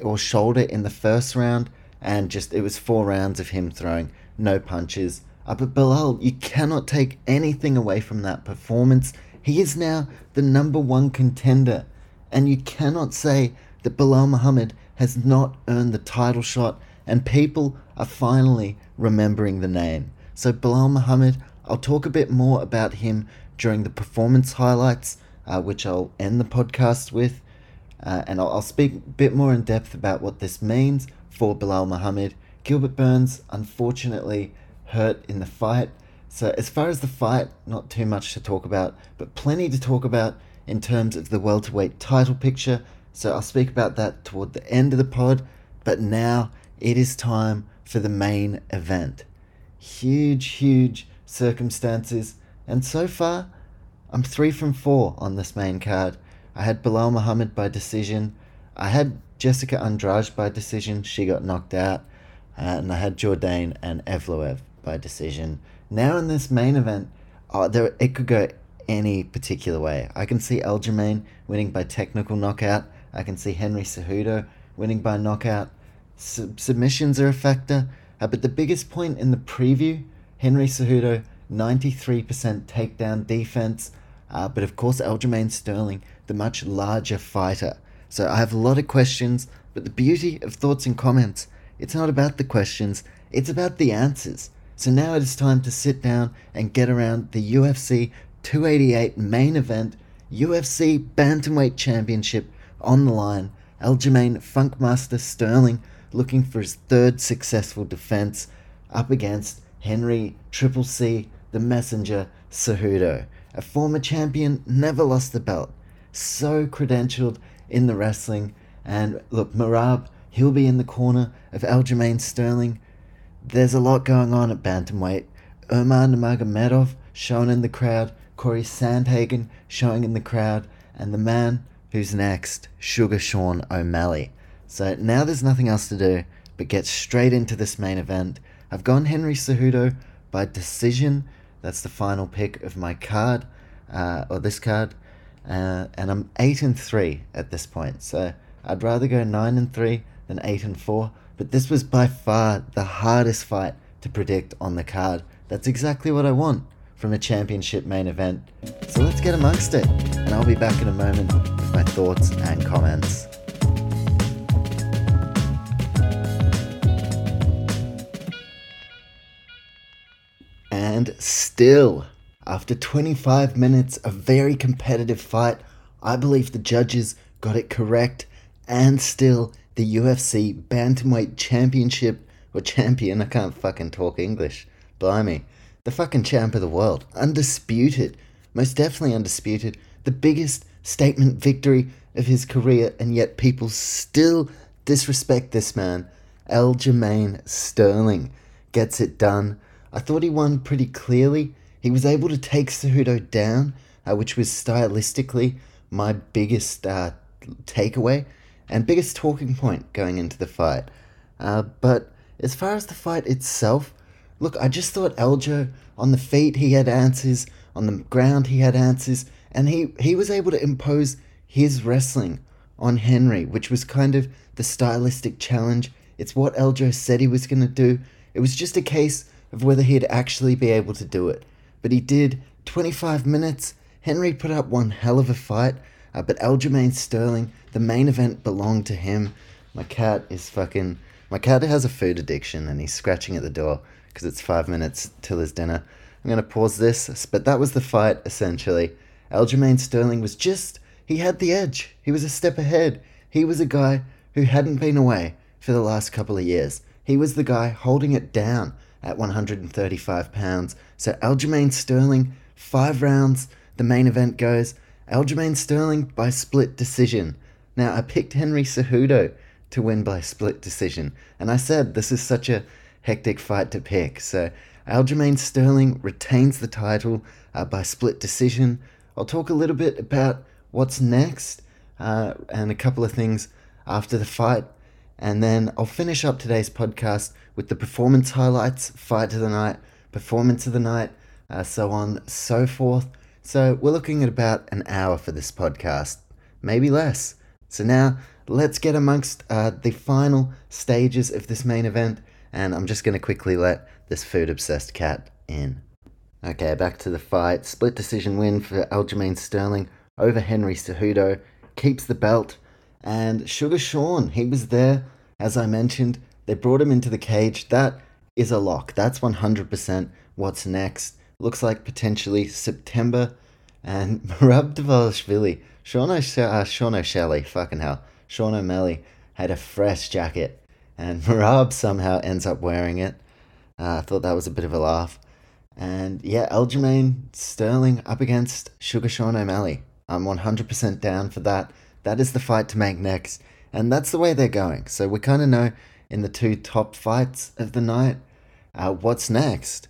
or shoulder in the first round and just it was four rounds of him throwing no punches. Uh, but Belal, you cannot take anything away from that performance. He is now the number one contender, and you cannot say that Belal Muhammad has not earned the title shot, and people are finally remembering the name. So, Belal Muhammad, I'll talk a bit more about him during the performance highlights, uh, which I'll end the podcast with, uh, and I'll, I'll speak a bit more in depth about what this means for Belal Muhammad. Gilbert Burns, unfortunately, hurt in the fight. So, as far as the fight, not too much to talk about, but plenty to talk about in terms of the welterweight title picture. So, I'll speak about that toward the end of the pod. But now it is time for the main event. Huge, huge circumstances. And so far, I'm three from four on this main card. I had Belal Muhammad by decision. I had Jessica Andrade by decision. She got knocked out. Uh, and I had Jourdain and Evloev by decision. Now in this main event, uh, there it could go any particular way. I can see Aljamain winning by technical knockout. I can see Henry Cejudo winning by knockout. Sub- submissions are a factor. Uh, but the biggest point in the preview, Henry Cejudo, 93% takedown defense. Uh, but of course, Aljamain Sterling, the much larger fighter. So I have a lot of questions, but the beauty of thoughts and comments, it's not about the questions, it's about the answers. So now it is time to sit down and get around the UFC 288 main event, UFC Bantamweight Championship on the line. Aljamain Funkmaster Sterling looking for his third successful defense up against Henry Triple C, the messenger Cejudo. A former champion, never lost the belt. So credentialed in the wrestling. And look, Merab, he'll be in the corner of Aljamain Sterling. There's a lot going on at Bantamweight. Umar Nurmagomedov shown in the crowd. Corey Sandhagen showing in the crowd, and the man who's next, Sugar Sean O'Malley. So now there's nothing else to do but get straight into this main event. I've gone Henry Cejudo by decision. That's the final pick of my card, uh, or this card. Uh, and I'm 8 and 3 at this point. So I'd rather go 9 and 3 than 8 and 4. But this was by far the hardest fight to predict on the card. That's exactly what I want from a championship main event. So let's get amongst it. And I'll be back in a moment with my thoughts and comments. And still, after 25 minutes of very competitive fight, I believe the judges got it correct, and still the UFC Bantamweight Championship, or champion, I can't fucking talk English, blimey, the fucking champ of the world, undisputed, most definitely undisputed, the biggest statement victory of his career, and yet people still disrespect this man. Aljamain Sterling gets it done. I thought he won pretty clearly. He was able to take Cejudo down, uh, which was stylistically my biggest uh, takeaway and biggest talking point going into the fight. Uh, but as far as the fight itself, look, I just thought Aljo on the feet he had answers, on the ground he had answers, and he, he was able to impose his wrestling on Henry, which was kind of the stylistic challenge. It's what Aljo said he was going to do. It was just a case of whether he'd actually be able to do it. But he did 25 minutes. Henry put up one hell of a fight, uh, but Aljamain Sterling, the main event belonged to him. My cat is fucking. My cat has a food addiction and he's scratching at the door because it's five minutes till his dinner. I'm going to pause this, but that was the fight essentially. Aljamain Sterling was just. He had the edge. He was a step ahead. He was a guy who hadn't been away for the last couple of years. He was the guy holding it down at 135 pounds. So Aljamain Sterling, five rounds, the main event goes. Aljamain Sterling by split decision. Now, I picked Henry Cejudo to win by split decision, and I said this is such a hectic fight to pick. So Aljamain Sterling retains the title uh, by split decision. I'll talk a little bit about what's next uh, and a couple of things after the fight. And then I'll finish up today's podcast with the performance highlights, fight of the night, performance of the night, uh, so on, so forth. So we're looking at about an hour for this podcast, maybe less. So now let's get amongst uh, the final stages of this main event, and I'm just going to quickly let this food obsessed cat in. Okay, back to the fight. Split decision win for Aljamain Sterling over Henry Cejudo. Keeps the belt. And Sugar Sean, he was there, as I mentioned. They brought him into the cage. That is a lock. That's 100% what's next. Looks like potentially September. And (laughs) Merab Dvalishvili, Sean, O'Sh- uh, Sean O'Shelley, fucking hell, Sean O'Malley had a fresh jacket. And (laughs) Merab somehow ends up wearing it. Uh, I thought that was a bit of a laugh. And yeah, Aljamain Sterling up against Sugar Sean O'Malley. I'm 100% down for that. That is the fight to make next. And that's the way they're going. So we kind of know in the two top fights of the night uh, what's next.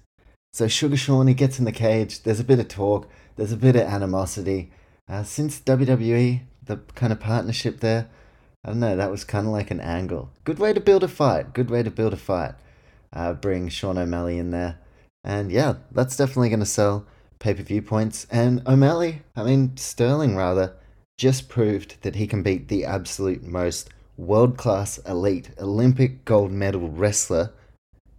So Sugar Sean, he gets in the cage. There's a bit of talk. There's a bit of animosity. Uh, since WWE, the kind of partnership there, I don't know, that was kind of like an angle. Good way to build a fight. Good way to build a fight. Uh, bring Sean O'Malley in there. And yeah, that's definitely going to sell pay per view points. And O'Malley, I mean, Sterling rather, just proved that he can beat the absolute most world class, elite, Olympic gold medal wrestler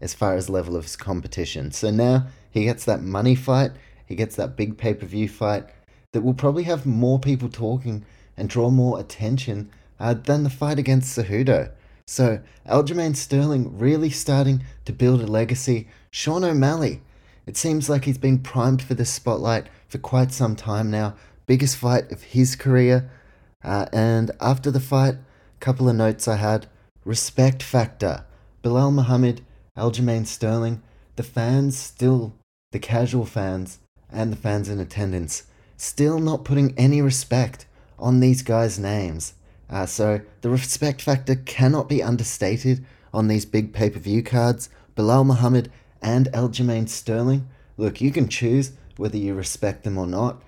as far as level of competition. So now he gets that money fight, he gets that big pay per view fight that will probably have more people talking and draw more attention uh, than the fight against Cejudo. So Aljamain Sterling really starting to build a legacy. Sean O'Malley, it seems like he's been primed for this spotlight for quite some time now. Biggest fight of his career. Uh, and after the fight, a couple of notes I had. Respect factor. Bilal Muhammad, Aljamain Sterling, the fans still, the casual fans, and the fans in attendance, still not putting any respect on these guys' names. Uh, so the respect factor cannot be understated on these big pay per view cards. Belal Muhammad and Aljamain Sterling. Look, you can choose whether you respect them or not.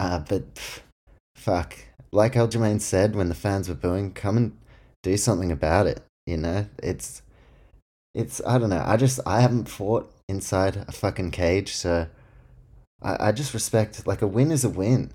Uh, but pff, fuck, like Aljamain said when the fans were booing, come and do something about it. You know, it's it's I don't know. I just I haven't fought inside a fucking cage, so I, I just respect like a win is a win.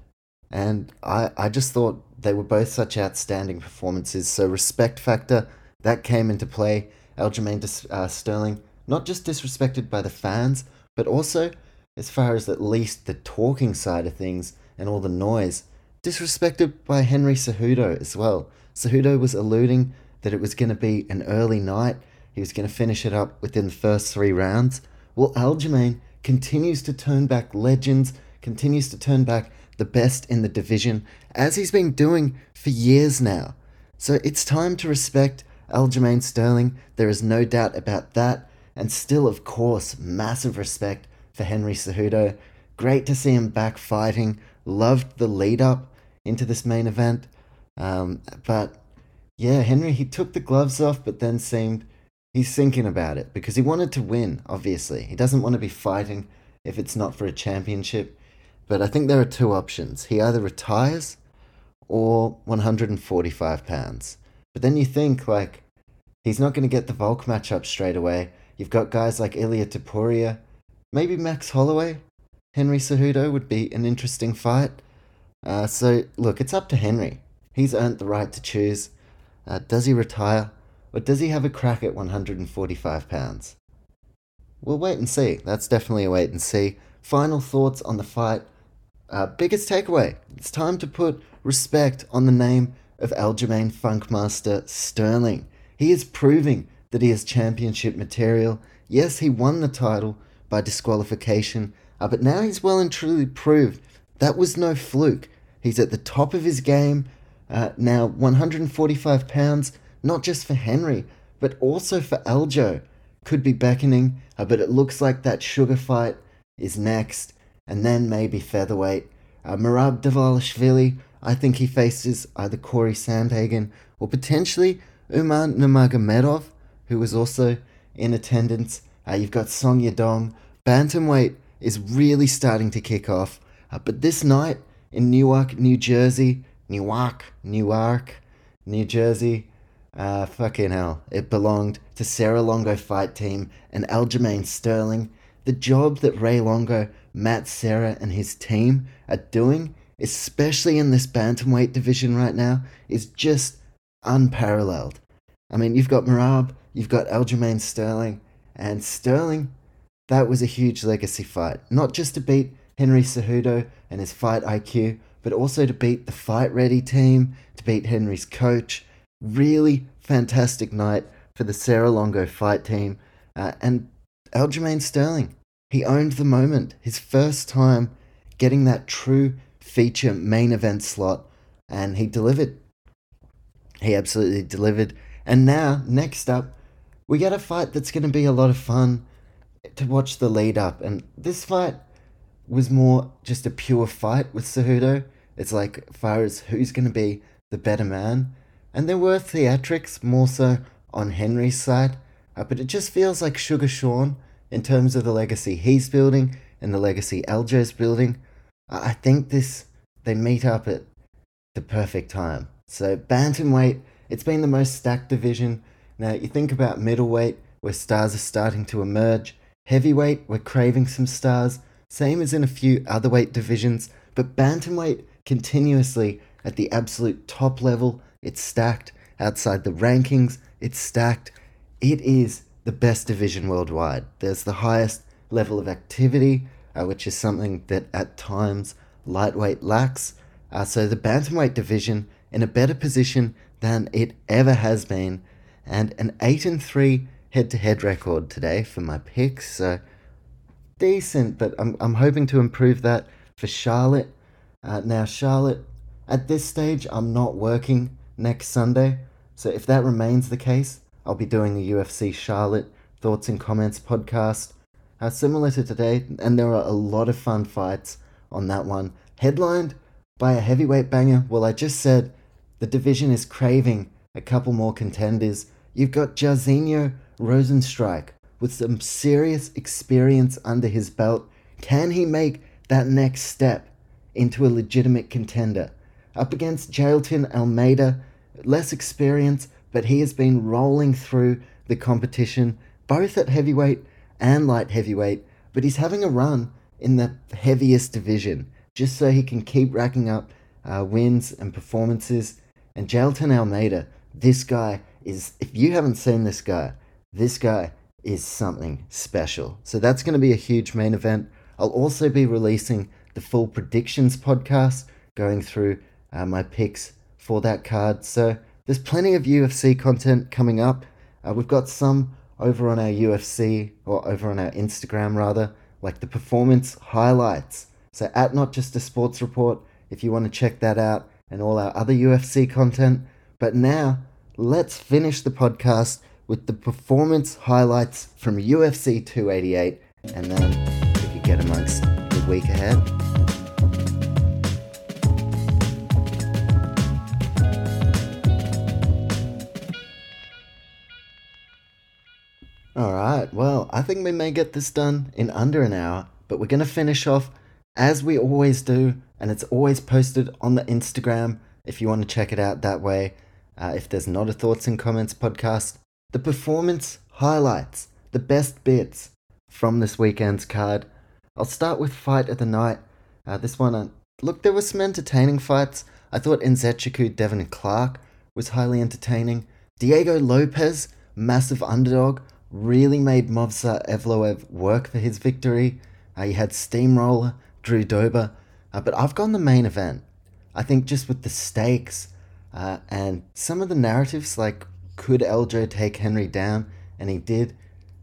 And I, I just thought they were both such outstanding performances. So respect factor that came into play. Aljamain uh, Sterling not just disrespected by the fans, but also as far as at least the talking side of things and all the noise, disrespected by Henry Cejudo as well. Cejudo was alluding that it was going to be an early night. He was going to finish it up within the first three rounds. Well, Aljamain continues to turn back legends, continues to turn back the best in the division, as he's been doing for years now. So it's time to respect Aljamain Sterling. There is no doubt about that. And still, of course, massive respect for Henry Cejudo. Great to see him back fighting. Loved the lead up into this main event. Um, but yeah, Henry, he took the gloves off, but then seemed he's thinking about it because he wanted to win, obviously. He doesn't want to be fighting if it's not for a championship. But I think there are two options. He either retires or 145 pounds. But then you think, like, he's not going to get the Volk matchup straight away. You've got guys like Ilia Topuria, maybe Max Holloway. Henry Cejudo would be an interesting fight. Uh, so, look, it's up to Henry. He's earned the right to choose. Uh, does he retire? Or does he have a crack at 145 pounds? We'll wait and see. That's definitely a wait and see. Final thoughts on the fight. Uh, biggest takeaway it's time to put respect on the name of Aljamain Funkmaster Sterling. He is proving that he is championship material. Yes, he won the title by disqualification, uh, but now he's well and truly proved that was no fluke. He's at the top of his game. Uh, now, 145 pounds, not just for Henry, but also for Aljo, could be beckoning, uh, but it looks like that sugar fight is next, and then maybe featherweight. Uh, Merab Dvalishvili, I think he faces either Corey Sandhagen or potentially Umar Nurmagomedov who was also in attendance. Uh, you've got Song Yadong. Bantamweight is really starting to kick off. Uh, but this night in Newark, New Jersey, Newark, Newark, New Jersey, uh, fucking hell, it belonged to Serra Longo Fight Team and Aljamain Sterling. The job that Ray Longo, Matt Serra, and his team are doing, especially in this bantamweight division right now, is just unparalleled. I mean, you've got Merab, You've got Aljamain Sterling, and Sterling, that was a huge legacy fight. Not just to beat Henry Cejudo and his fight IQ, but also to beat the Fight Ready team, to beat Henry's coach. Really fantastic night for the Serra Longo fight team. Uh, and Aljamain Sterling, he owned the moment. His first time getting that true feature main event slot, and he delivered. He absolutely delivered. And now, next up, we get a fight that's going to be a lot of fun to watch the lead up. And this fight was more just a pure fight with Cejudo. It's like, far as who's going to be the better man. And there were theatrics more so on Henry's side. Uh, but it just feels like Sugar Sean in terms of the legacy he's building and the legacy Aljo's building. I think this, they meet up at the perfect time. So, Bantamweight, it's been the most stacked division now, you think about middleweight, where stars are starting to emerge, heavyweight, we're craving some stars, same as in a few other weight divisions, but bantamweight continuously at the absolute top level, it's stacked. Outside the rankings, it's stacked. It is the best division worldwide. There's the highest level of activity, uh, which is something that at times lightweight lacks. Uh, so the bantamweight division in a better position than it ever has been and an 8 and 3 head to head record today for my picks. So decent, but I'm, I'm hoping to improve that for Charlotte. Uh, now, Charlotte, at this stage, I'm not working next Sunday. So if that remains the case, I'll be doing the UFC Charlotte Thoughts and Comments podcast. Uh, similar to today, and there are a lot of fun fights on that one. Headlined by a heavyweight banger. Well, I just said the division is craving a couple more contenders. You've got Jairzinho Rozenstruik with some serious experience under his belt. Can he make that next step into a legitimate contender. Up against Jailton Almeida, less experience, but he has been rolling through the competition, both at heavyweight and light heavyweight, but he's having a run in the heaviest division just so he can keep racking up uh, wins and performances. And Jailton Almeida, this guy is, if you haven't seen this guy, this guy is something special. So that's going to be a huge main event. I'll also be releasing the full predictions podcast, going through uh, my picks for that card. So there's plenty of UFC content coming up. Uh, we've got some over on our UFC or over on our Instagram rather, like the performance highlights. So at not just a sports report, if you want to check that out and all our other UFC content. But now let's finish the podcast with the performance highlights from UFC 288, and then we could get amongst the week ahead. Alright, well, I think we may get this done in under an hour, but we're going to finish off as we always do, and it's always posted on the Instagram if you want to check it out that way. Uh, if there's not a thoughts and comments podcast, the performance highlights, the best bits from this weekend's card. I'll start with fight of the night. Uh, this one, uh, look, there were some entertaining fights. I thought Nzechukwu Devin Clark was highly entertaining. Diego Lopes, massive underdog, really made Movsar Evloev work for his victory. Uh, you had Steamroller, Drew Dober, uh, but I've gone the main event. I think just with the stakes uh, and some of the narratives, like could Aljo take Henry down? And he did.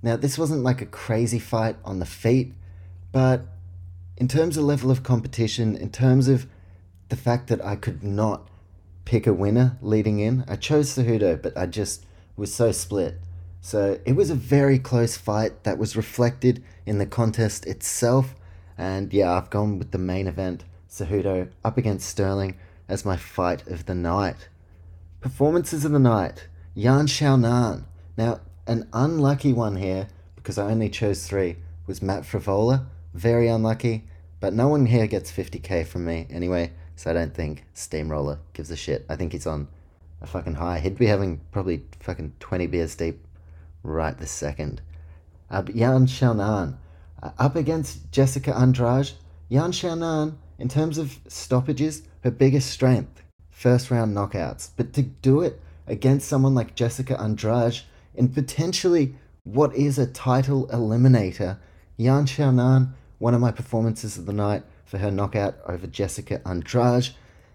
Now, this wasn't like a crazy fight on the feet, but in terms of level of competition, in terms of the fact that I could not pick a winner leading in, I chose Cejudo, but I just was so split. So it was a very close fight that was reflected in the contest itself. And yeah, I've gone with the main event, Cejudo up against Sterling as my fight of the night. Performances of the night, Yan Xiaonan. Now, an unlucky one here, because I only chose three, was Matt Frevola. Very unlucky, but no one here gets 50k from me anyway, so I don't think Steamroller gives a shit. I think he's on a fucking high. He'd be having probably fucking 20 beers deep right this second. Uh, Yan Xiaonan uh, up against Jessica Andrade. Yan Xiaonan, in terms of stoppages, her biggest strength, first round knockouts. But to do it against someone like Jessica Andrade in potentially what is a title eliminator, Yan Xiaonan, one of my performances of the night for her knockout over Jessica Andrade.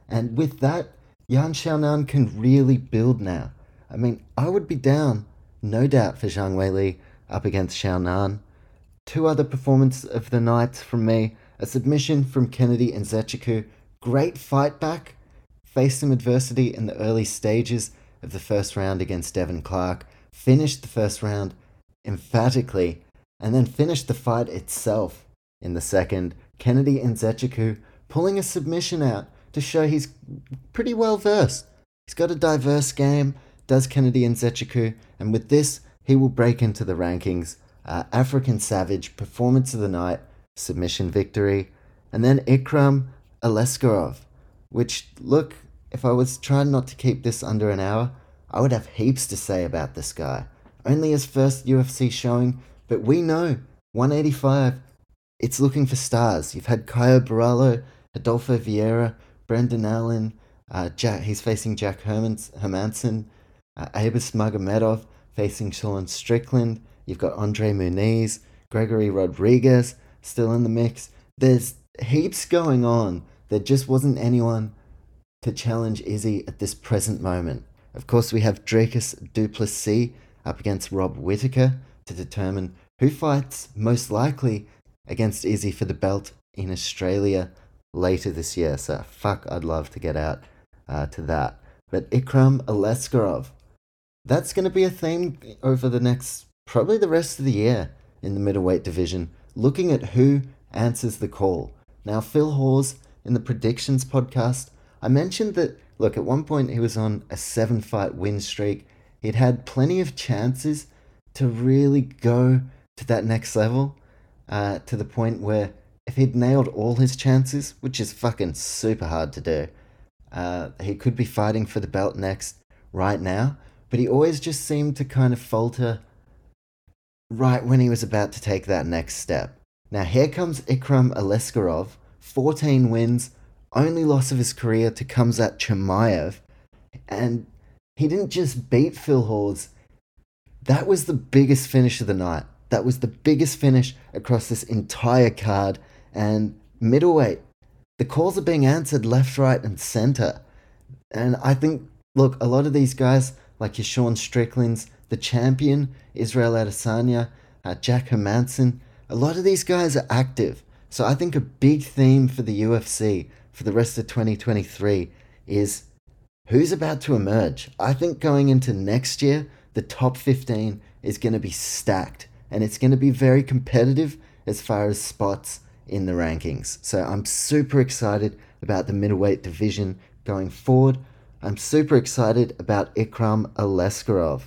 And with that, Yan Xiaonan can really build now. I mean, I would be down no doubt for Zhang Weili up against Xiao Nan. Two other performances of the night from me a submission from Kennedy Nzechukwu. Great fight back. Faced some adversity in the early stages of the first round against Devin Clark. Finished the first round emphatically and then finished the fight itself in the second. Kennedy Nzechukwu pulling a submission out to show he's pretty well versed. He's got a diverse game does Kennedy Nzechukwu, and with this, he will break into the rankings. Uh, African Savage, Performance of the Night, Submission Victory, and then Ikram Aliskerov, which, look, if I was trying not to keep this under an hour, I would have heaps to say about this guy. Only his first UFC showing, but we know 185, it's looking for stars. You've had Caio Borralho, Rodolfo Vieira, Brendan Allen, uh, Jack, he's facing Jack Hermans, Hermansson, uh, Abus Magomedov facing Sean Strickland. You've got Andre Muniz, Gregory Rodrigues still in the mix. There's heaps going on. There just wasn't anyone to challenge Izzy at this present moment. Of course, we have Dricus Du Plessis up against Rob Whittaker to determine who fights most likely against Izzy for the belt in Australia later this year. So, fuck, I'd love to get out uh, to that. But Ikram Aliskerov that's going to be a theme over the next, probably the rest of the year in the middleweight division, looking at who answers the call. Now, Phil Hawes in the predictions podcast, I mentioned that, look, at one point he was on a seven fight win streak. He'd had plenty of chances to really go to that next level, uh, to the point where if he'd nailed all his chances, which is fucking super hard to do, uh, he could be fighting for the belt next right now. But he always just seemed to kind of falter right when he was about to take that next step. Now here comes Ikram Aliskerov, 14 wins, only loss of his career to Khamzat Chimaev, and he didn't just beat Phil Hawes. That was the biggest finish of the night. That was the biggest finish across this entire card. And middleweight, the calls are being answered left, right, and center. And I think, look, a lot of these guys, like your Sean Strickland's, the champion, Israel Adesanya, uh, Jack Hermansson, a lot of these guys are active. So I think a big theme for the UFC for the rest of 2023 is who's about to emerge. I think going into next year, the top 15 is going to be stacked and it's going to be very competitive as far as spots in the rankings. So I'm super excited about the middleweight division going forward. I'm super excited about Ikram Aliskerov.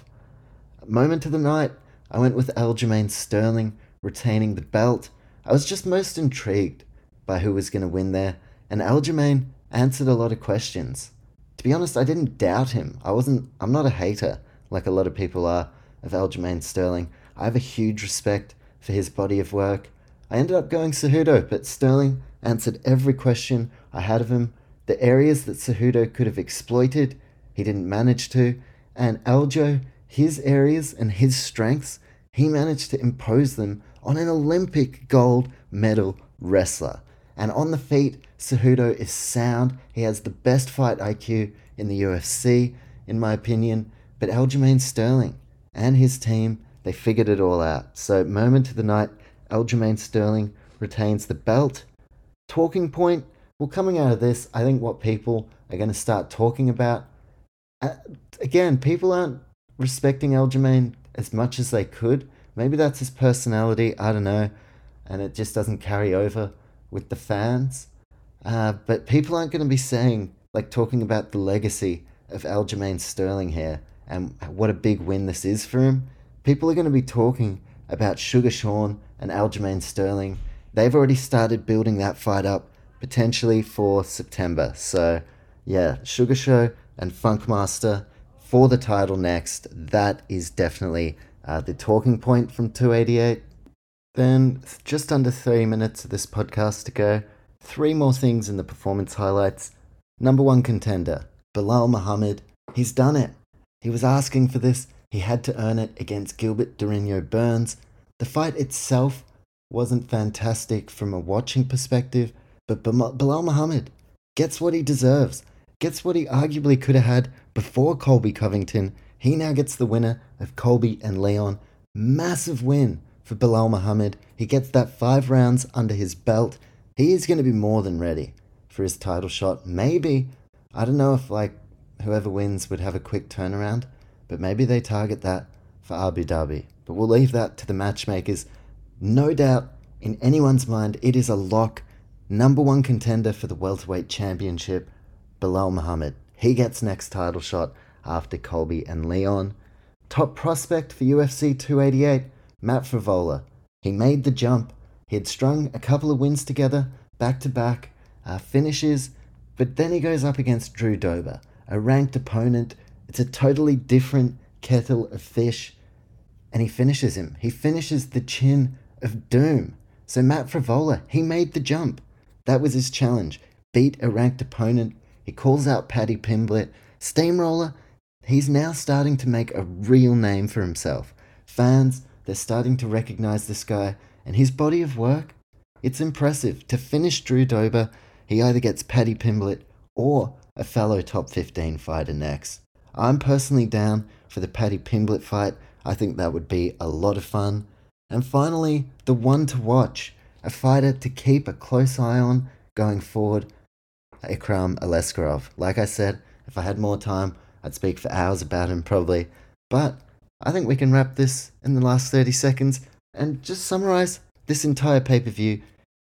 Moment of the night, I went with Aljamain Sterling retaining the belt. I was just most intrigued by who was going to win there, and Aljamain answered a lot of questions. To be honest, I didn't doubt him. I wasn't. I'm not a hater like a lot of people are of Aljamain Sterling. I have a huge respect for his body of work. I ended up going Cejudo, but Sterling answered every question I had of him. The areas that Cejudo could have exploited, he didn't manage to, and Aljo, his areas and his strengths, he managed to impose them on an Olympic gold medal wrestler. And on the feet, Cejudo is sound. He has the best fight IQ in the UFC, in my opinion. But Aljamain Sterling and his team, they figured it all out. So, moment of the night, Aljamain Sterling retains the belt. Talking point, well, coming out of this, I think what people are going to start talking about. Uh, again, people aren't respecting Aljamain as much as they could. Maybe that's his personality, I don't know. And it just doesn't carry over with the fans. Uh, but people aren't going to be saying, like, talking about the legacy of Aljamain Sterling here and what a big win this is for him. People are going to be talking about Sugar Sean and Aljamain Sterling. They've already started building that fight up potentially for September. So, yeah, Sugar Show and Funkmaster for the title next. That is definitely uh, the talking point from 288. Then, just under three minutes of this podcast to go. Three more things in the performance highlights. Number one contender, Belal Muhammad. He's done it. He was asking for this. He had to earn it against Gilbert Durinho Burns. The fight itself wasn't fantastic from a watching perspective, but Belal Muhammad gets what he deserves, gets what he arguably could have had before Colby Covington. He now gets the winner of Colby and Leon. Massive win for Belal Muhammad. He gets that five rounds under his belt. He is going to be more than ready for his title shot. Maybe, I don't know if like whoever wins would have a quick turnaround, but maybe they target that for Abu Dhabi. But we'll leave that to the matchmakers. No doubt in anyone's mind, it is a lock. Number one contender for the welterweight championship, Belal Muhammad. He gets next title shot after Colby and Leon. Top prospect for UFC 288, Matt Frevola. He made the jump. He had strung a couple of wins together, back to back, uh, finishes, but then he goes up against Drew Dober, a ranked opponent. It's a totally different kettle of fish. And he finishes him. He finishes the chin of doom. So Matt Frevola, he made the jump. That was his challenge. Beat a ranked opponent. He calls out Paddy Pimblett. Steamroller, He's now starting to make a real name for himself. Fans, they're starting to recognize this guy and his body of work. It's impressive. To finish Drew Dober, he either gets Paddy Pimblett or a fellow top 15 fighter next. I'm personally down for the Paddy Pimblett fight. I think that would be a lot of fun. And finally, the one to watch, a fighter to keep a close eye on going forward, Ikram Aliskerov. Like I said, if I had more time, I'd speak for hours about him probably, but I think we can wrap this in the last 30 seconds and just summarize this entire pay per view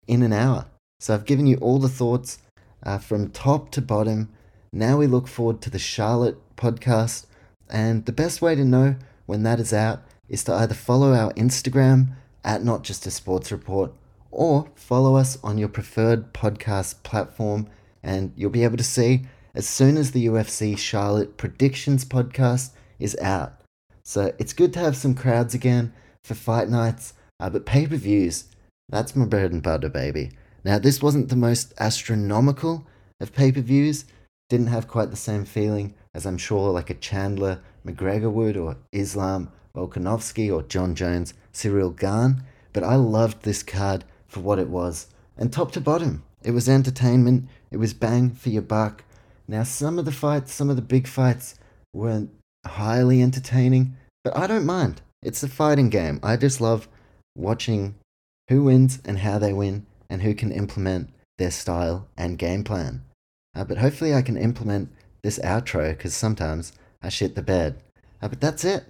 in an hour. So I've given you all the thoughts uh, from top to bottom. Now we look forward to the Charlotte podcast, and the best way to know when that is out is to either follow our Instagram at Not Just a Sports Report or follow us on your preferred podcast platform, and you'll be able to see as soon as the UFC Charlotte Predictions podcast is out. So it's good to have some crowds again for fight nights, uh, but pay per views, that's my bread and butter, baby. Now, this wasn't the most astronomical of pay per views, didn't have quite the same feeling as I'm sure like a Chandler McGregor would, or Islam Volkanovski, or Jon Jones Ciryl Gane, but I loved this card for what it was. And top to bottom, it was entertainment, it was bang for your buck. Now, some of the fights, some of the big fights weren't highly entertaining, but I don't mind. It's a fighting game. I just love watching who wins and how they win and who can implement their style and game plan. Uh, but hopefully, I can implement this outro because sometimes I shit the bed. Uh, but that's it.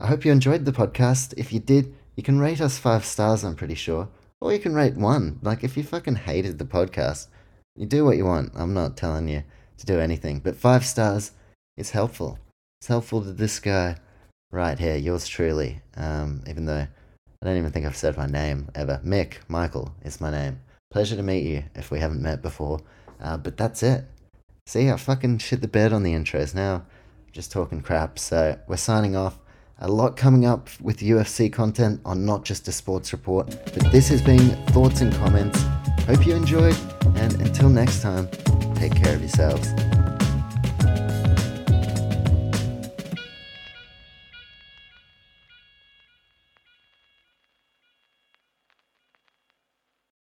I hope you enjoyed the podcast. If you did, you can rate us five stars, I'm pretty sure. Or you can rate one. Like, if you fucking hated the podcast, you do what you want. I'm not telling you to do anything. But five stars is helpful. It's helpful to this guy right here, yours truly. Um, even though I don't even think I've said my name ever. Mick, Michael is my name. Pleasure to meet you if we haven't met before. Uh, but that's it. See, I fucking shit the bed on the intros now. Just talking crap. So we're signing off. A lot coming up with UFC content on Not Just a Sports Report. But this has been Thoughts and Comments. Hope you enjoyed. And until next time, take care of yourselves.